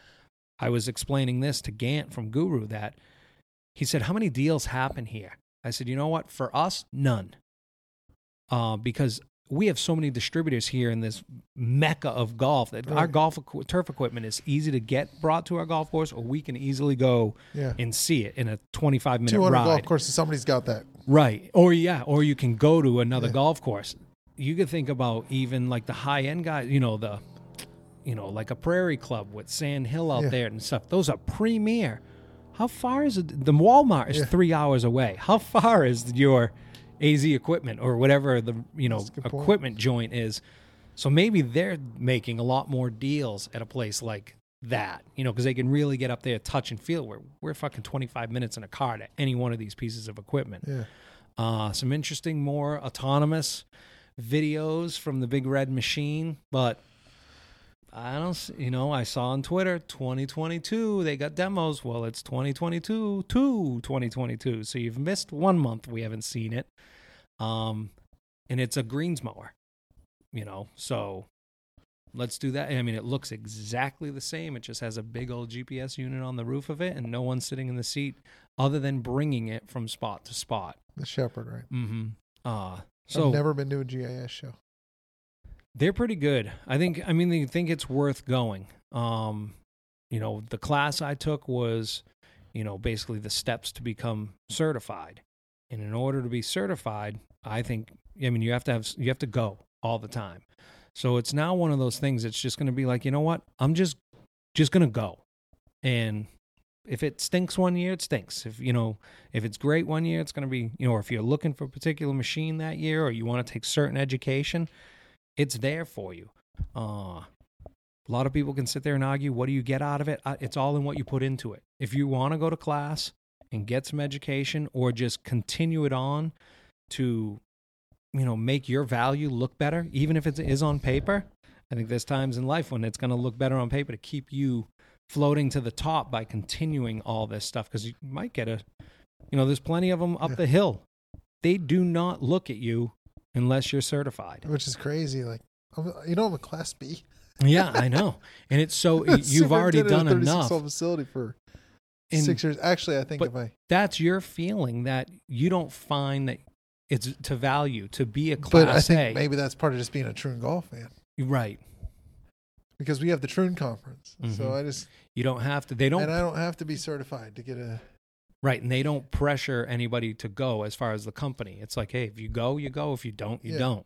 I was explaining this to Gant from Guru that he said, How many deals happen here? I said, You know what? For us, none. Uh, because we have so many distributors here in this mecca of golf that our golf equi- turf equipment is easy to get brought to our golf course, or we can easily go yeah. and see it in a 25 minute Two hundred ride. golf courses. Somebody's got that. Right. Or yeah, or you can go to another Yeah. golf course. You could think about even like the high end guys, you know, the you know, like a Prairie Club with Sand Hill out Yeah. there and stuff. Those are premier. How far is it? The Walmart is Yeah. three hours away. How far is your AZ equipment or whatever the you know good point. equipment joint is? So maybe they're making a lot more deals at a place like that, you know, because they can really get up there, touch and feel. We're we're fucking twenty five minutes in a car to any one of these pieces of equipment. Yeah. Uh, some interesting, more autonomous videos from the Big Red Machine, but I don't, you know, I saw on Twitter 2022 they got demos. Well, it's 2022 to 2022, so you've missed one month. We haven't seen it, um, and it's a greens mower, you know. So let's do that. I mean, it looks exactly the same. It just has a big old GPS unit on the roof of it, and no one's sitting in the seat other than bringing it from spot to spot. The Shepherd, right? Mm-hmm. Uh, so I've never been to a GIS show. They're pretty good. I think. I mean, they think it's worth going. Um, you know, the class I took was, you know, basically the steps to become certified. And in order to be certified, I think. I mean, you have to have you have to go all the time. So it's now one of those things. It's just going to be like, you know what? I'm just just going to go, and if it stinks one year, it stinks. If you know, if it's great one year, it's going to be you know. Or if you're looking for a particular machine that year, or you want to take certain education, it's there for you. Uh, a lot of people can sit there and argue, what do you get out of it? It's all in what you put into it. If you want to go to class and get some education or just continue it on to, you know, make your value look better, even if it is on paper, I think there's times in life when it's going to look better on paper to keep you floating to the top by continuing all this stuff because you might get a, you know, there's plenty of them up Yeah. the hill. They do not look at you unless you're certified. which is crazy. Like, I'm, you know, I'm a Class B. Yeah, I know. And it's so you've already done of 36 enough. facility for And six years. Actually, I think if I that's your feeling that you don't find that it's to value to be a but class I think A. maybe that's part of just being a Troon golf fan right. because we have the Troon conference. So Mhm. I just You don't have to they don't and I don't have to be certified to get a. right, and they don't pressure anybody to go as far as the company. It's like, hey, if you go, you go. If you don't, you Yeah. don't.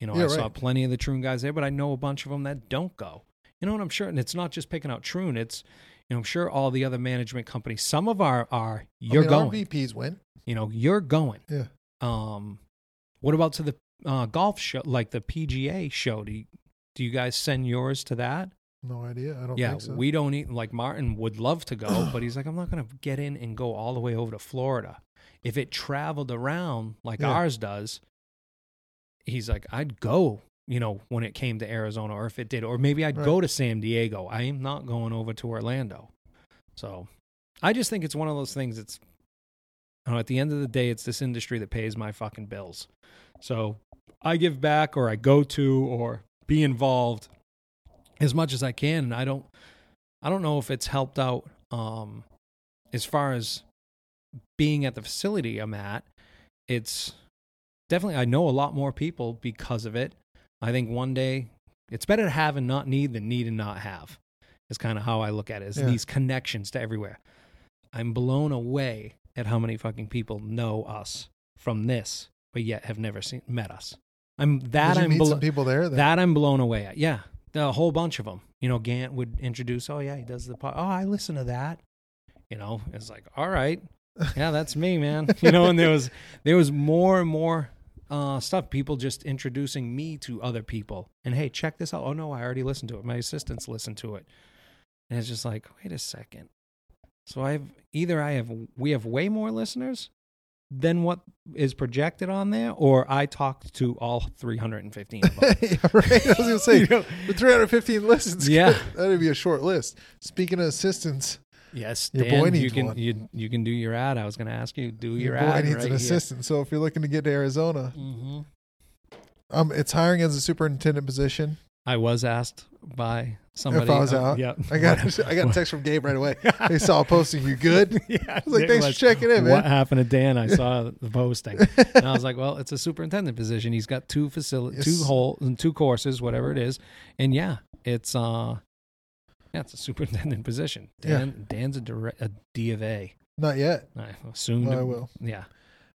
You know, Yeah, I saw plenty of the Troon guys there, but I know a bunch of them that don't go. You know what I'm sure, and it's not just picking out Troon. It's you know, I'm sure all the other management companies. Some of our are you're I mean, going. VPs went. You know, you're going. Yeah. Um, what about to the uh, golf show, like the PGA show? Do you, do you guys send yours to that? No idea. I don't yeah, think so. we don't eat. Like Martin would love to go, but he's like, I'm not going to get in and go all the way over to Florida. If it traveled around like Yeah. ours does, he's like, I'd go. You know, when it came to Arizona, or if it did, or maybe I'd Right. go to San Diego. I am not going over to Orlando. So, I just think it's one of those things. It's you know, at the end of the day, it's this industry that pays my fucking bills. So I give back or I go to or be involved as much as I can. And I don't, I don't know if it's helped out um, as far as being at the facility I'm at. It's definitely, I know a lot more people because of it. I think one day it's better to have and not need than need and not have. Is kind of how I look at it. Is Yeah. these connections to everywhere. I'm blown away at how many fucking people know us from this, but yet have never seen met us. I'm that I'm blo- some people there. That, that I'm blown away at. Yeah, a whole bunch of them. You know, Gant would introduce. Oh yeah, he does the. Po- oh, I listen to that. You know, it's like, all right, yeah, that's me, man. You know, and there was there was more and more uh, stuff. People just introducing me to other people, and hey, check this out. Oh no, I already listened to it. My assistants listened to it, and it's just like, wait a second. So I've either I have we have way more listeners than what is projected on there, or I talked to all 315 of them. yeah, right. I was gonna say You know? with 315 listens. Yeah. that'd be a short list. Speaking of assistants, Yes, Your Dan, boy you needs can one. you you can do your ad. I was going to ask you do your, your boy ad needs right an here. assistant. So if you're looking to get to Arizona, hmm um, it's hiring as a superintendent position. I was asked by somebody. if I was uh, out, yeah, I got I got a text from Gabe right away. They saw a posting. You good? yeah, I was like, thanks was, for checking in, man. What happened to Dan? I saw the posting, and I was like, "Well, it's a superintendent position. He's got two facility, Yes. two whole, and two courses, whatever it is, and yeah, it's uh, yeah, it's a superintendent position. Yeah. Dan, Dan's a, direct, a D of A. Not yet. I assume. I will. Yeah,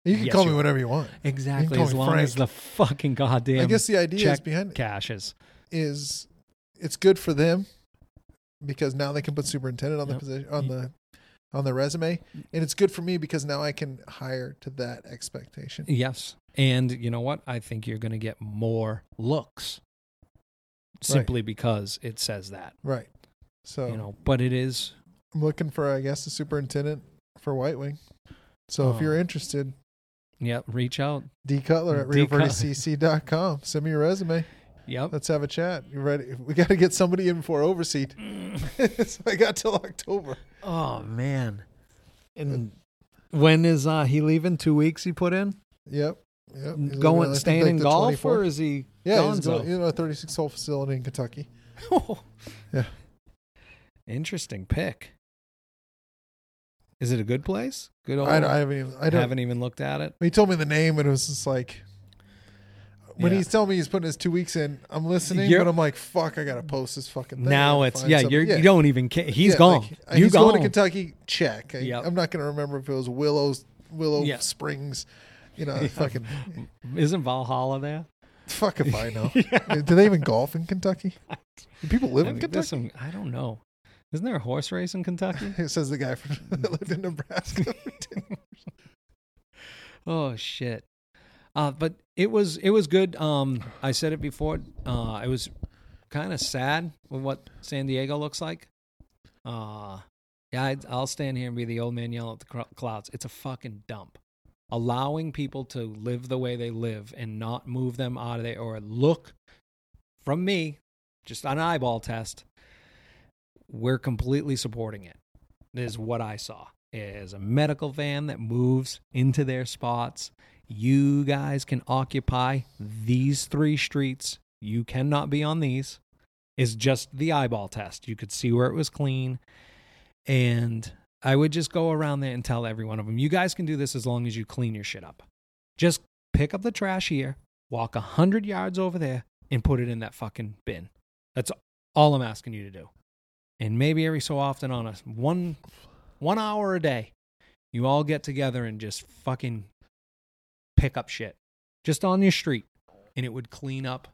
You can Yes, call you me will. whatever you want. exactly. As long as the fucking goddamn I guess the idea is behind it cashes. is it's good for them because now they can put superintendent on the Yep. position on the on the resume, and it's good for me because now I can hire to that expectation. Yes. And you know what? I think you're going to get more looks simply because it says that. Right. So You know, but it is I'm looking for, I guess, a superintendent for White Wing. So if Oh. you're interested, yeah, reach out. D Cutler at RioVerdeCC.com. Send me your resume. Yep. Let's have a chat. You ready? We got to get somebody in for overseat. so I got till October. oh man. And when is uh he leaving? 2 weeks he put in? Yep. Yep, he's going living, I think, staying like in the golf 24 or is he Yeah, he's gonzo? going, you know, a 36 hole facility in Kentucky. Yeah. Interesting pick. Is it a good place? Good old. I, I haven't even. I don't. haven't even looked at it. He told me the name, and it was just like when Yeah. he's telling me he's putting his two weeks in. I'm listening, You're- but I'm like, fuck, I gotta post this fucking thing. Now it's yeah, something. you're, you don't even care. He's Yeah, gone. like, uh, you he's gone. going to Kentucky. Check. I, Yep. I'm not gonna remember if it was Willows, Willow Yeah. Springs. You know, Yeah. fucking Isn't Valhalla there? fuck if I know. Do they even golf in Kentucky? Do people live I in mean, there's Kentucky? some- I don't know. Isn't there a horse race in Kentucky? It says the guy from, that lived in Nebraska. oh shit. Uh, but it was it was good. Um, I said it before. Uh, I was kind of sad with what San Diego looks like. Uh, yeah, I'd, I'll stand here and be the old man yelling at the cr- clouds. It's a fucking dump. Allowing people to live the way they live and not move them out of there or look from me, just an eyeball test. We're completely supporting it. Is what I saw. Is a medical van that moves into their spots. You guys can occupy these three streets. You cannot be on these. Is just the eyeball test. You could see where it was clean. And I would just go around there and tell every one of them, you guys can do this as long as you clean your shit up. Just pick up the trash here, walk a hundred yards over there, and put it in that fucking bin. That's all I'm asking you to do. And maybe every so often on a one one hour a day, you all get together and just fucking pick up shit. Just on your street. And it would clean up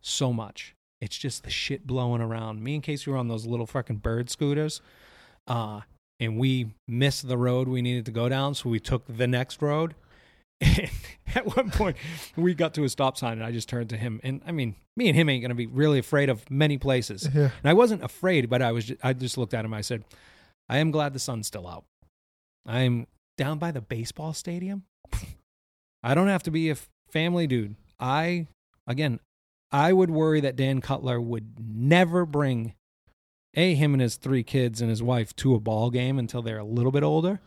so much. It's just the shit blowing around. Me and Casey were on those little fucking bird scooters. Uh, and we missed the road we needed to go down, so we took the next road. And at one point, we got to a stop sign, and I just turned to him. And I mean, me and him ain't gonna be really afraid of many places. yeah. And I wasn't afraid, but I was. Just, I just looked at him. I said, "I am glad the sun's still out. I'm down by the baseball stadium. I don't have to be a family dude. I again, I would worry that Dan Cutler would never bring a him and his three kids and his wife to a ball game until they're a little bit older,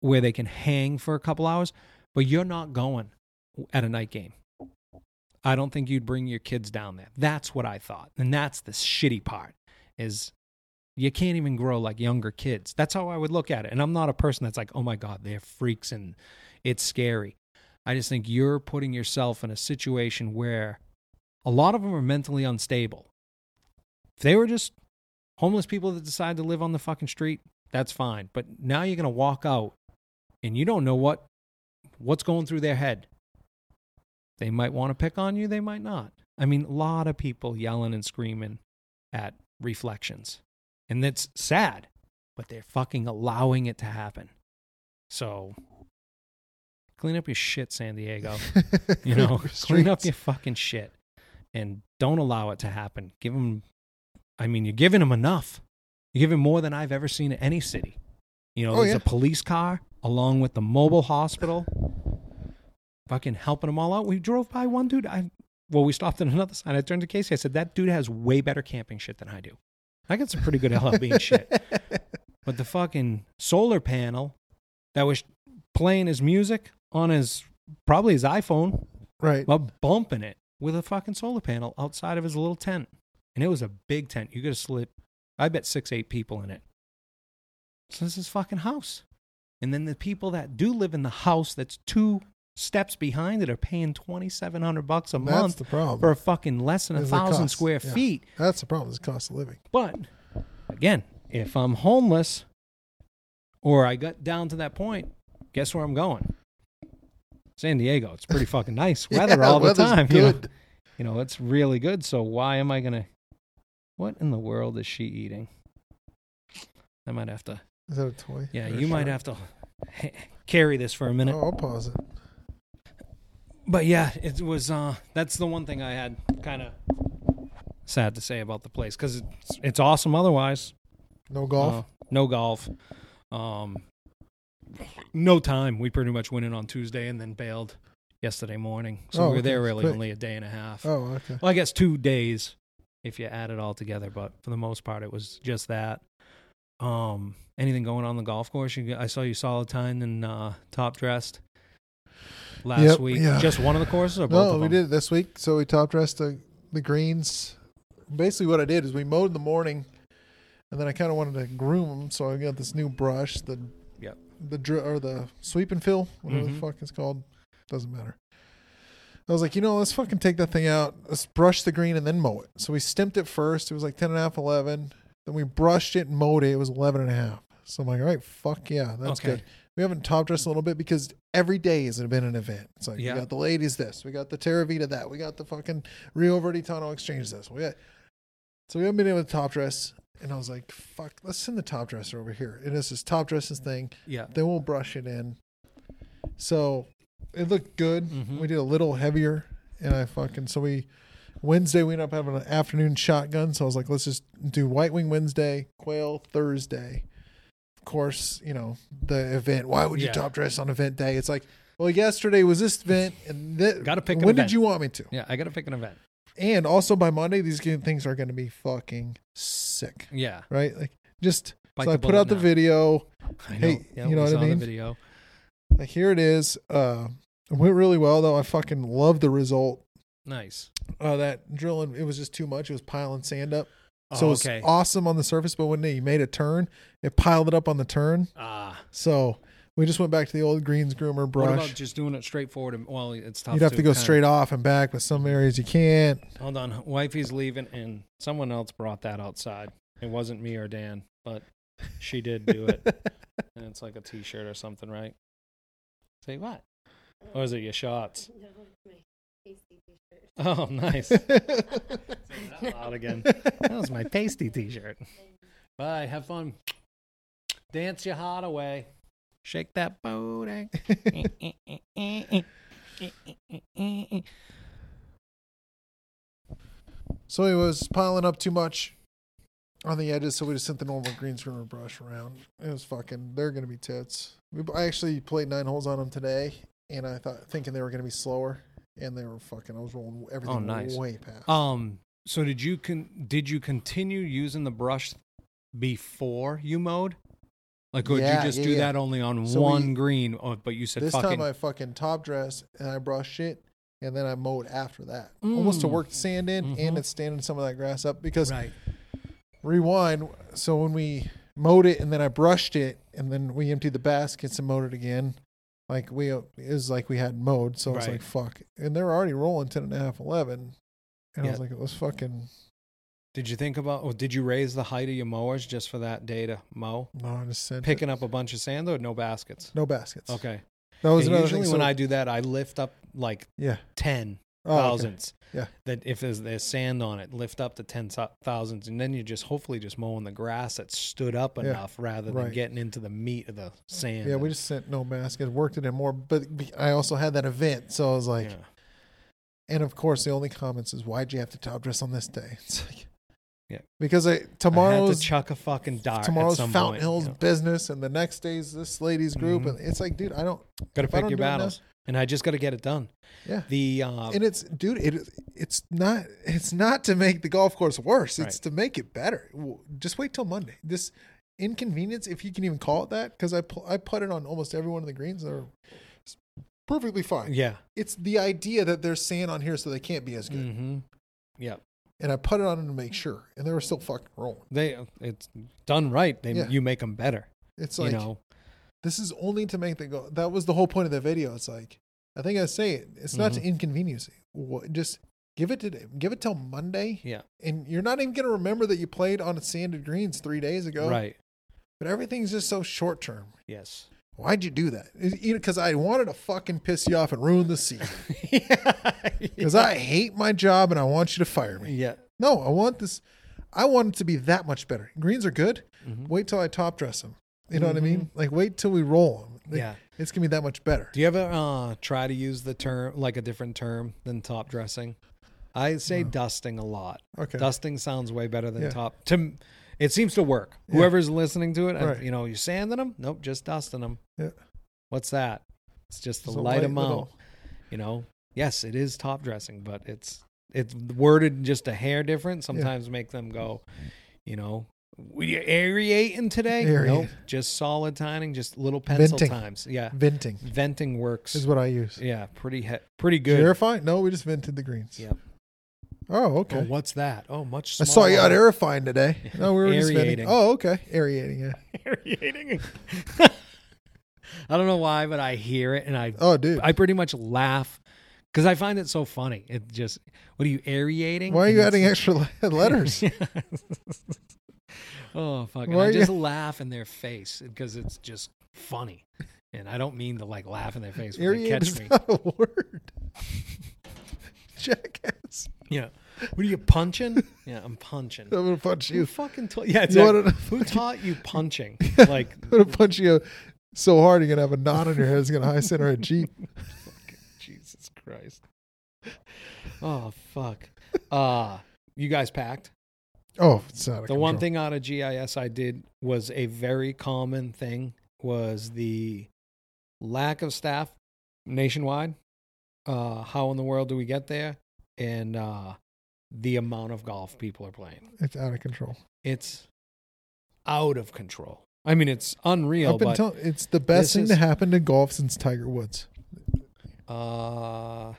where they can hang for a couple hours. But you're not going at a night game. I don't think you'd bring your kids down there. That's what I thought. And that's the shitty part is you can't even grow like younger kids. That's how I would look at it. And I'm not a person that's like, "Oh my god, they're freaks and it's scary." I just think you're putting yourself in a situation where a lot of them are mentally unstable. If they were just homeless people that decide to live on the fucking street, that's fine. But now you're going to walk out and you don't know what what's going through their head. They might want to pick on you, they might not. I mean, a lot of people yelling and screaming at reflections. And that's sad, but they're fucking allowing it to happen. So clean up your shit, San Diego. You know, clean up your fucking shit and don't allow it to happen. Give them, I mean, you're giving them enough. You're giving more than I've ever seen in any city. You know, Oh, there's yeah. a police car along with the mobile hospital, fucking helping them all out. We drove by one dude. I well, we stopped at another sign. I turned to Casey. I said, "That dude has way better camping shit than I do. I got some pretty good LLB shit." But the fucking solar panel that was playing his music on his probably his iPhone right. while bumping it with a fucking solar panel outside of his little tent. And it was a big tent. You could have slid, I bet six, eight people in it. So this is fucking house. And then the people that do live in the house that's two steps behind it are paying 2700 bucks a That's month the problem. for a fucking less than a thousand square yeah. feet. That's the problem. It's the cost of living. But again, if I'm homeless or I got down to that point, guess where I'm going? San Diego. It's pretty fucking nice weather Yeah, all the time. You know? You know, it's really good. So why am I gonna? What in the world is she eating? I might have to. Is that a toy? Yeah, you might have to carry this for a minute. Oh, I'll pause it. But yeah, it was. uh That's the one thing I had kind of sad to say about the place because it's it's awesome. Otherwise, No golf. Uh, no golf. Um, no time. We pretty much went in on Tuesday and then bailed yesterday morning. So Oh, we were okay. there really Quick. only a day and a half. oh, okay. Well, I guess two days if you add it all together. But for the most part, it was just that. Um, anything going on the golf course? You, I saw you solid time and uh, top dressed. last Yep, week? yeah. Just one of the courses or both No, of we them? did it this week. So we top dressed the, the greens. Basically, what I did is we mowed in the morning, and then I kind of wanted to groom them. So I got this new brush, the. The dri- or the sweep and fill, whatever Mhm. the fuck it's called, doesn't matter. I was like, you know, let's fucking take that thing out. Let's brush the green and then mow it. So we stimped it first. It was like 10 and a half, 11. Then we brushed it and mowed it. It was 11 and a half. So I'm like, all right, fuck yeah, that's Okay. good. We haven't top dressed a little bit because every day has been an event. It's like Yeah. we got the ladies this, we got the Terra Vita that, we got the fucking Rio Verde Tano Exchange this. We got so we haven't been able to top dress. And I was like, fuck, let's send the top dresser over here. And it's this top dresses thing. Yeah. Then we'll brush it in. So it looked good. Mhm. We did a little heavier, and I fucking so we Wednesday we ended up having an afternoon shotgun. So I was like, let's just do White Wing Wednesday, Quail Thursday. Of course, you know the event. Why would you Yeah. top dress on event day? It's like, well, yesterday was this event, and th- Gotta pick an When event. did you want me to? Yeah, I got to pick an event. And also by Monday, these things are going to be fucking sick, Yeah. right? Like just Bite so I put out the video. I know. Hey, yeah, you know what I mean? The video. Like here it is. Uh, it went really well though. I fucking love the result. Nice. Uh, that drilling, it was just too much. It was piling sand up. So Oh, it was okay. awesome on the surface, but when they made a turn, it piled it up on the turn. Ah. So we just went back to the old greens groomer brush. What about brush. just doing it straightforward? And, well, it's tough. You'd have to go kinda- straight off and back, but some areas you can't. Hold on. Wifey's leaving, and someone else brought that outside. It wasn't me or Dan, but she did do it. and it's like a t shirt or something, right? Say what? Or is it your shots? Oh, nice. Say that loud again. That was my pasty t shirt. Bye. Have fun. Dance your heart away. Shake that booty. So it was piling up too much on the edges, so we just sent the normal green screen brush around. It was fucking. They're gonna be tits. We, I actually played nine holes on them today, and I thought thinking they were gonna be slower, and they were fucking. I was rolling everything Oh, nice. way past. Um. So did you con- did you continue using the brush before you mowed? Like, would Yeah, you just yeah, do yeah. that only on So one we- green? Oh, but you said this fucking. time I fucking top dress and I brushed it, and then I mowed after that, almost to Mm. work the sand in, Mhm. and it's standing some of that grass up because right. rewind. So when we mowed it and then I brushed it and then we emptied the baskets and mowed it again. Like we, it was like we hadn't mowed. So it's Right. like, fuck. And they were already rolling 10 and a half, 11. And I was like, it was fucking, Did you think about? Or did you raise the height of your mowers just for that day to mow? no, I just sent Picking it. up a bunch of sand or no baskets? no baskets. Okay. That was Yeah, another usually thing. when So- I do that, I lift up like yeah. ten Oh, okay. thousands. Yeah. That if there's, there's sand on it, lift up to ten thou- thousands, and then you're just hopefully just mowing the grass that stood up Yeah. enough rather than Right. getting into the meat of the sand. Yeah, we and- just sent no baskets, worked it in more. But be- I also had that event. So I was like, yeah. and of course, the only comments is, why'd you have to top dress on this day? It's like, Yeah. Because I, I had tomorrow's to chuck a fucking dart. tomorrow's at some Fountain point, Hills you know. business, and the next day's this ladies group, Mhm. and it's like, dude, I don't. Got to pick your do it now- battles, and I just got to get it done. Yeah, The uh, and it's, dude, it it's not it's not to make the golf course worse. It's Right. to make it better. Just wait till Monday. This inconvenience, if you can even call it that, because I pu- I put it on almost every one of the greens. They're perfectly fine. yeah, It's the idea that there's sand on here, so they can't be as good. mm-hmm. yeah. And I put it on them to make sure, and they were still fucking rolling. They it's done right. They Yeah. you make them better. It's like you know, this is only to make the go. That was the whole point of the video. It's like I think I say it. It's not to Mhm. inconvenience. you. Just give it to give it till Monday, yeah, and you're not even gonna remember that you played on sanded greens three days ago. right. But everything's just so short term. Yes. Why'd you do that? Because I wanted to fucking piss you off and ruin the season. yeah. Because I hate my job and I want you to fire me. yeah. No, I want this. I want it to be that much better. Greens are good. Mhm. Wait till I top dress them. You know what I mean? Mhm. Like wait till we roll them. Yeah. It's gonna be that much better. Do you ever uh, try to use the term like a different term than top dressing? I say No. dusting a lot. Okay. Dusting sounds way better than Yeah. top. To it seems to work. Yeah. Whoever's listening to it, Right. you know, you sanding them? Nope, just dusting them. Yeah. What's that? It's just a It's light, light amount. little- You know, yes, it is top dressing, but it's it's worded just a hair different. Sometimes make them go, you know, Were you aerating today? Aerate. Nope. Just solid tining, just little pencil Venting. times. Yeah. Venting Venting works. is what I use. Yeah, pretty he- pretty good. aerify? No, we just vented the greens. Yep. Oh, okay. Oh, what's that? Oh, much I saw you out aerifying today. No, we were just. Aerating. Oh, okay. Aerating, yeah. aerating. I don't know why, but I hear it and I Oh, dude. I pretty much laugh because I find it so funny. It just what are you aerating? Why are you adding extra letters? oh fuck! And Why I are you- just laugh in their face because it's just funny, and I don't mean to like laugh in their face when they catch me. not a word. Yeah. What are you punching? Yeah, I'm punching. I'm gonna punch Who you. fucking taught? Yeah, You exactly. wanna- Who taught you punching? Like I'm gonna punch you so hard you're gonna have a knot on your head. It's gonna high center a Jeep. fucking Jesus Christ. Oh fuck. Uh you guys packed? Oh, it's out of The one control. thing out of GIS I did was a very common thing was the lack of staff nationwide. Uh how in the world do we get there? And uh the amount of golf people are playing. It's out of control. It's out of control. I mean it's unreal, Up but until it's the best thing is- to happen to golf since Tiger Woods. Uh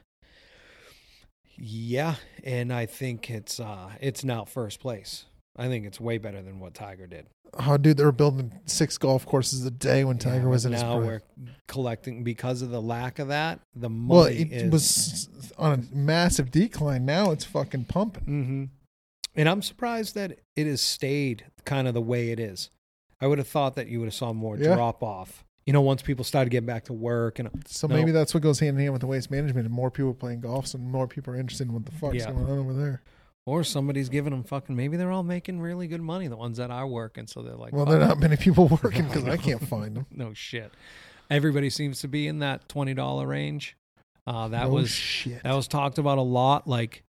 yeah, and I think it's uh it's now first place. I think it's way better than what Tiger did. Oh, dude, they were building six golf courses a day when Tiger Yeah, was in his prime. now we're collecting because of the lack of that. The money Well, it is, was on a massive decline. Now it's fucking pumping. hmm and I'm surprised that it has stayed kind of the way it is. I would have thought that you would have saw more Yeah. drop off. You know, once people started getting back to work and So No. maybe that's what goes hand in hand with the waste management, and more people playing golf, so more people are interested in what the fuck's Yeah. going on over there. Or somebody's giving them fucking maybe they're all making really good money the ones that are working so they're like well, there are not many people working because I can't find them. no shit. Everybody seems to be in that twenty dollar range. Uh, that No was shit. that was talked about a lot. Like,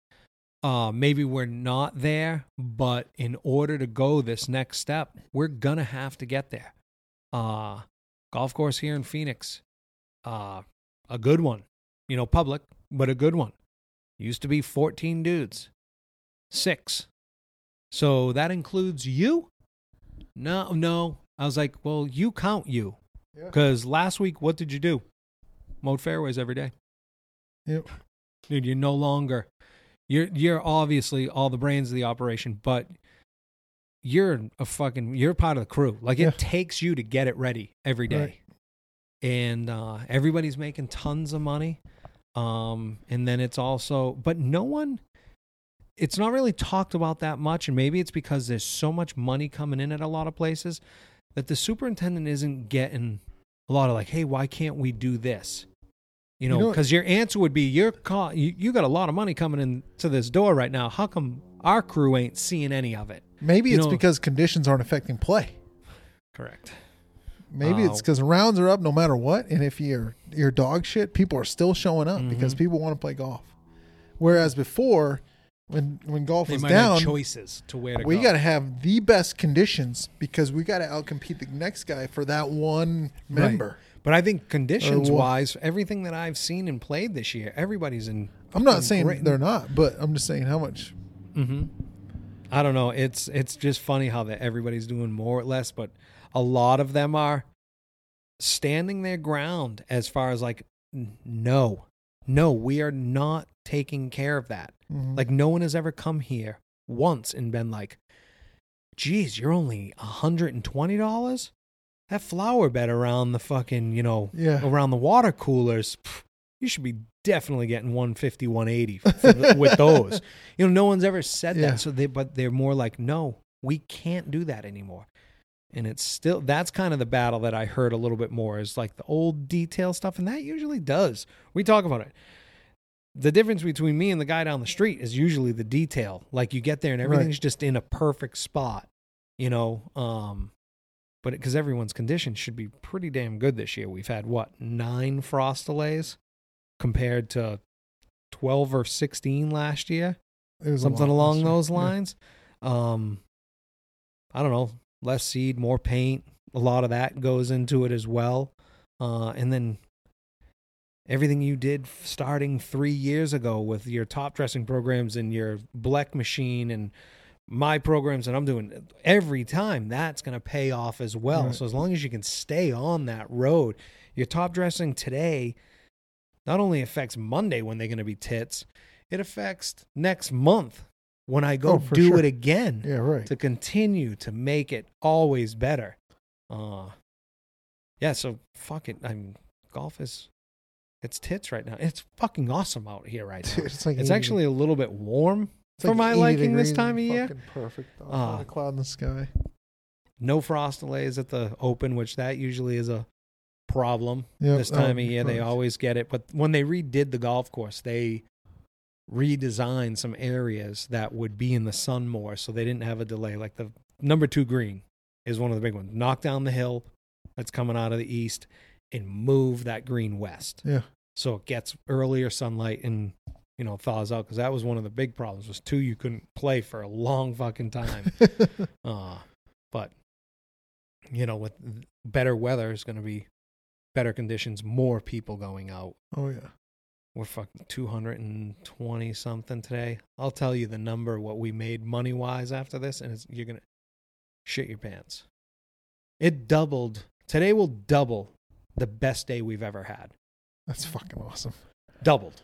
uh, maybe we're not there, but in order to go this next step, we're gonna have to get there. Uh, golf course here in Phoenix, uh, a good one. You know, public, but a good one. Used to be fourteen dudes, six. So that includes you. No, no. I was like, well, you count you. Yeah. Because last week, what did you do? Mowed fairways every day. Yep. Dude, you're no longer. You're you're obviously all the brains of the operation, but you're a fucking you're part of the crew. Like Yeah. it takes you to get it ready every day, Right. and uh, everybody's making tons of money. Um, and then it's also, but no one. It's not really talked about that much, and maybe it's because there's so much money coming in at a lot of places that the superintendent isn't getting a lot of like, hey, why can't we do this? You You know, know- because your answer would be, you're ca- you, you got a lot of money coming in to this door right now. How come our crew ain't seeing any of it? Maybe You it's know- because conditions aren't affecting play. Correct. Maybe it's Oh. because rounds are up no matter what, and if you're you're dog shit, people are still showing up because Mhm. people want to play golf. Whereas before, when when golf They might down, have choices to where to we go. got to have the best conditions because we got to outcompete the next guy for that one Right. member. but I think conditions wise, everything that I've seen and played this year, everybody's in. I'm not fucking saying great- they're not, but I'm just saying how much. hmm I don't know. It's it's just funny how that everybody's doing more or less, but a lot of them are standing their ground as far as like, no, no, we are not taking care of that. Mhm. Like no one has ever come here once and been like, geez, you're only hundred and twenty dollars. That flower bed around the fucking, you know, yeah, around the water coolers, pff, you should be definitely getting 150, 180 for the, with those. You know, no one's ever said Yeah. that. So they, but they're more like, no, we can't do that anymore. And it's still, that's kind of the battle that I heard a little bit more is like the old detail stuff. And that usually does. We talk about it. The difference between me and the guy down the street is usually the detail. Like you get there and Right. everything's just in a perfect spot, you know? Um, but because everyone's condition should be pretty damn good this year. We've had what nine frost delays compared to twelve or sixteen last year, It was something along those Yeah. lines. Um, I don't know, less seed, more paint. A lot of that goes into it as well, uh, and then everything you did starting three years ago with your top dressing programs and your Blec machine and my programs that I'm doing every time, that's going to pay off as well. Right. So as long as you can stay on that road, your top dressing today not only affects Monday when they're going to be tits, it affects next month when I go Oh, do sure. it again Yeah, right. to continue to make it always better. Uh yeah, so fuck it. I'm golf is it's tits right now. It's fucking awesome out here right now. Dude, it's like It's 80 actually a little bit warm it's for like my liking this time of year. Perfect. Not Ah. a cloud in the sky. No frost delays at the open, which that usually is a problem Yep, this time would of year. They always get it. But when they redid the golf course, they redesigned some areas that would be in the sun more, so they didn't have a delay. Like the number two green is one of the big ones. Knock down the hill that's coming out of the east and move that green west. Yeah. So it gets earlier sunlight and you know thaws out because that was one of the big problems. Was two you couldn't play for a long fucking time. Uh, but you know, with better weather is going to be better conditions, more people going out. oh yeah. We're fucking 220 something today. I'll tell you the number, what we made money wise after this, and it's, you're going to shit your pants. It doubled. Today will double the best day we've ever had. That's fucking awesome. Doubled.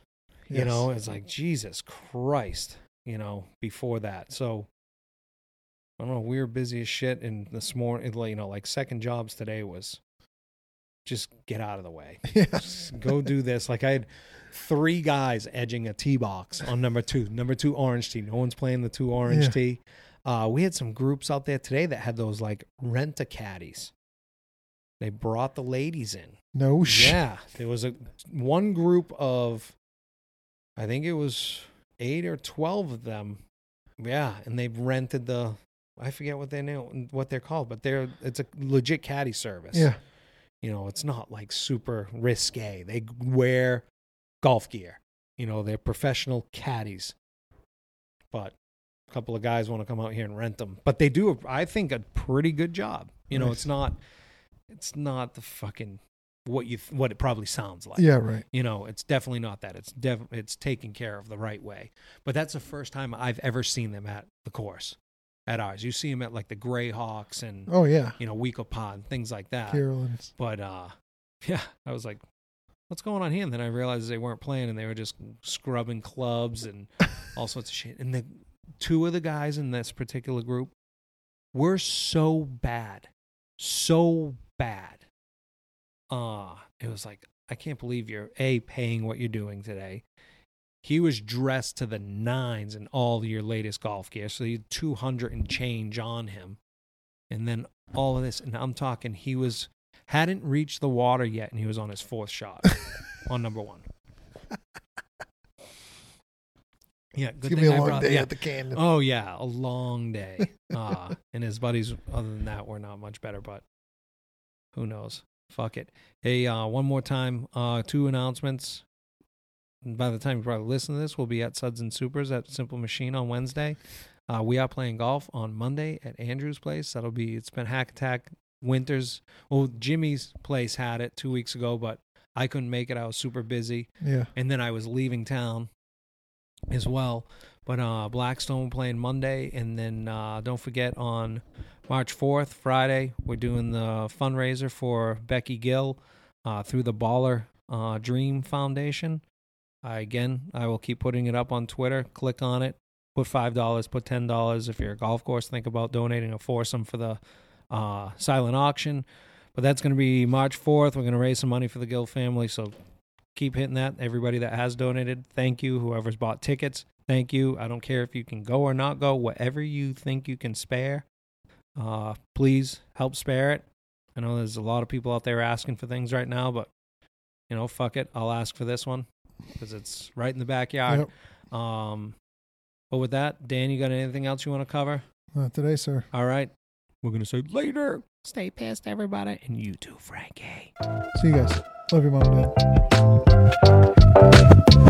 You know, it's like, Jesus Christ, you know, before that. So, I don't know. We were busy as shit. And this morning, you know, like second jobs today was just get out of the way. Yeah. Just go do this. Like I had three guys edging a tee box on number two. Number two orange tee. No one's playing the two orange Yeah. tee. Uh, we had some groups out there today that had those like rent a caddies. They brought the ladies in. No shit. Yeah, there was a one group of, I think it was eight or twelve of them. Yeah, and they rented the. I forget what they know what they're called, but they're it's a legit caddy service. Yeah. you know, it's not like super risque. They wear golf gear. You know, they're professional caddies. But a couple of guys want to come out here and rent them, but they do, I think, a pretty good job. You know, Nice. it's not, it's not the fucking what you th- what it probably sounds like. Yeah, right. You know, it's definitely not that. It's def- it's taken care of the right way. But that's the first time I've ever seen them at the course, at ours. You see them at like the Grayhawks and Oh yeah. you know We-Ko-Pa, things like that. Carolyn's. But uh, yeah, I was like, what's going on here? And then I realized they weren't playing and they were just scrubbing clubs and all sorts of shit. And the two of the guys in this particular group were so bad, so bad. Uh, it was like, I can't believe you're A, paying what you're doing today. He was dressed to the nines in all your latest golf gear. So he had 200 and change on him. And then all of this. And I'm talking, he was hadn't reached the water yet, and he was on his fourth shot on number one. Yeah, It's good gonna thing be a long brought. day yeah. at the canyon. Oh yeah, a long day. Uh, and his buddies, other than that, were not much better. But who knows? Fuck it. Hey, uh, one more time. Uh, two announcements. By the time you probably listen to this, we'll be at Suds and Supers at Simple Machine on Wednesday. Uh, we are playing golf on Monday at Andrew's place. That'll be. It's been Hack Attack Winters. Well, Jimmy's place had it two weeks ago, but I couldn't make it. I was super busy Yeah. and then I was leaving town as well. But uh, Blackstone playing Monday, and then uh, don't forget on March fourth, Friday, we're doing the fundraiser for Becky Gill uh, through the Baller uh, Dream Foundation. Again, I will keep putting it up on Twitter. Click on it. Put five dollars. Put ten dollars. If you're a golf course, think about donating a foursome for the uh, silent auction. But that's going to be March fourth. We're going to raise some money for the Gill family. So keep hitting that. Everybody that has donated, thank you. Whoever's bought tickets, thank you. I don't care if you can go or not go. Whatever you think you can spare, uh, please help spare it. I know there's a lot of people out there asking for things right now, but you know, fuck it. I'll ask for this one because it's right in the backyard. Yep. Um, but with that, Dan, you got anything else you want to cover? Not today, sir. All right. We're going to say later. Stay pissed, everybody. And you too, Frankie. See you guys. Love your mom and dad.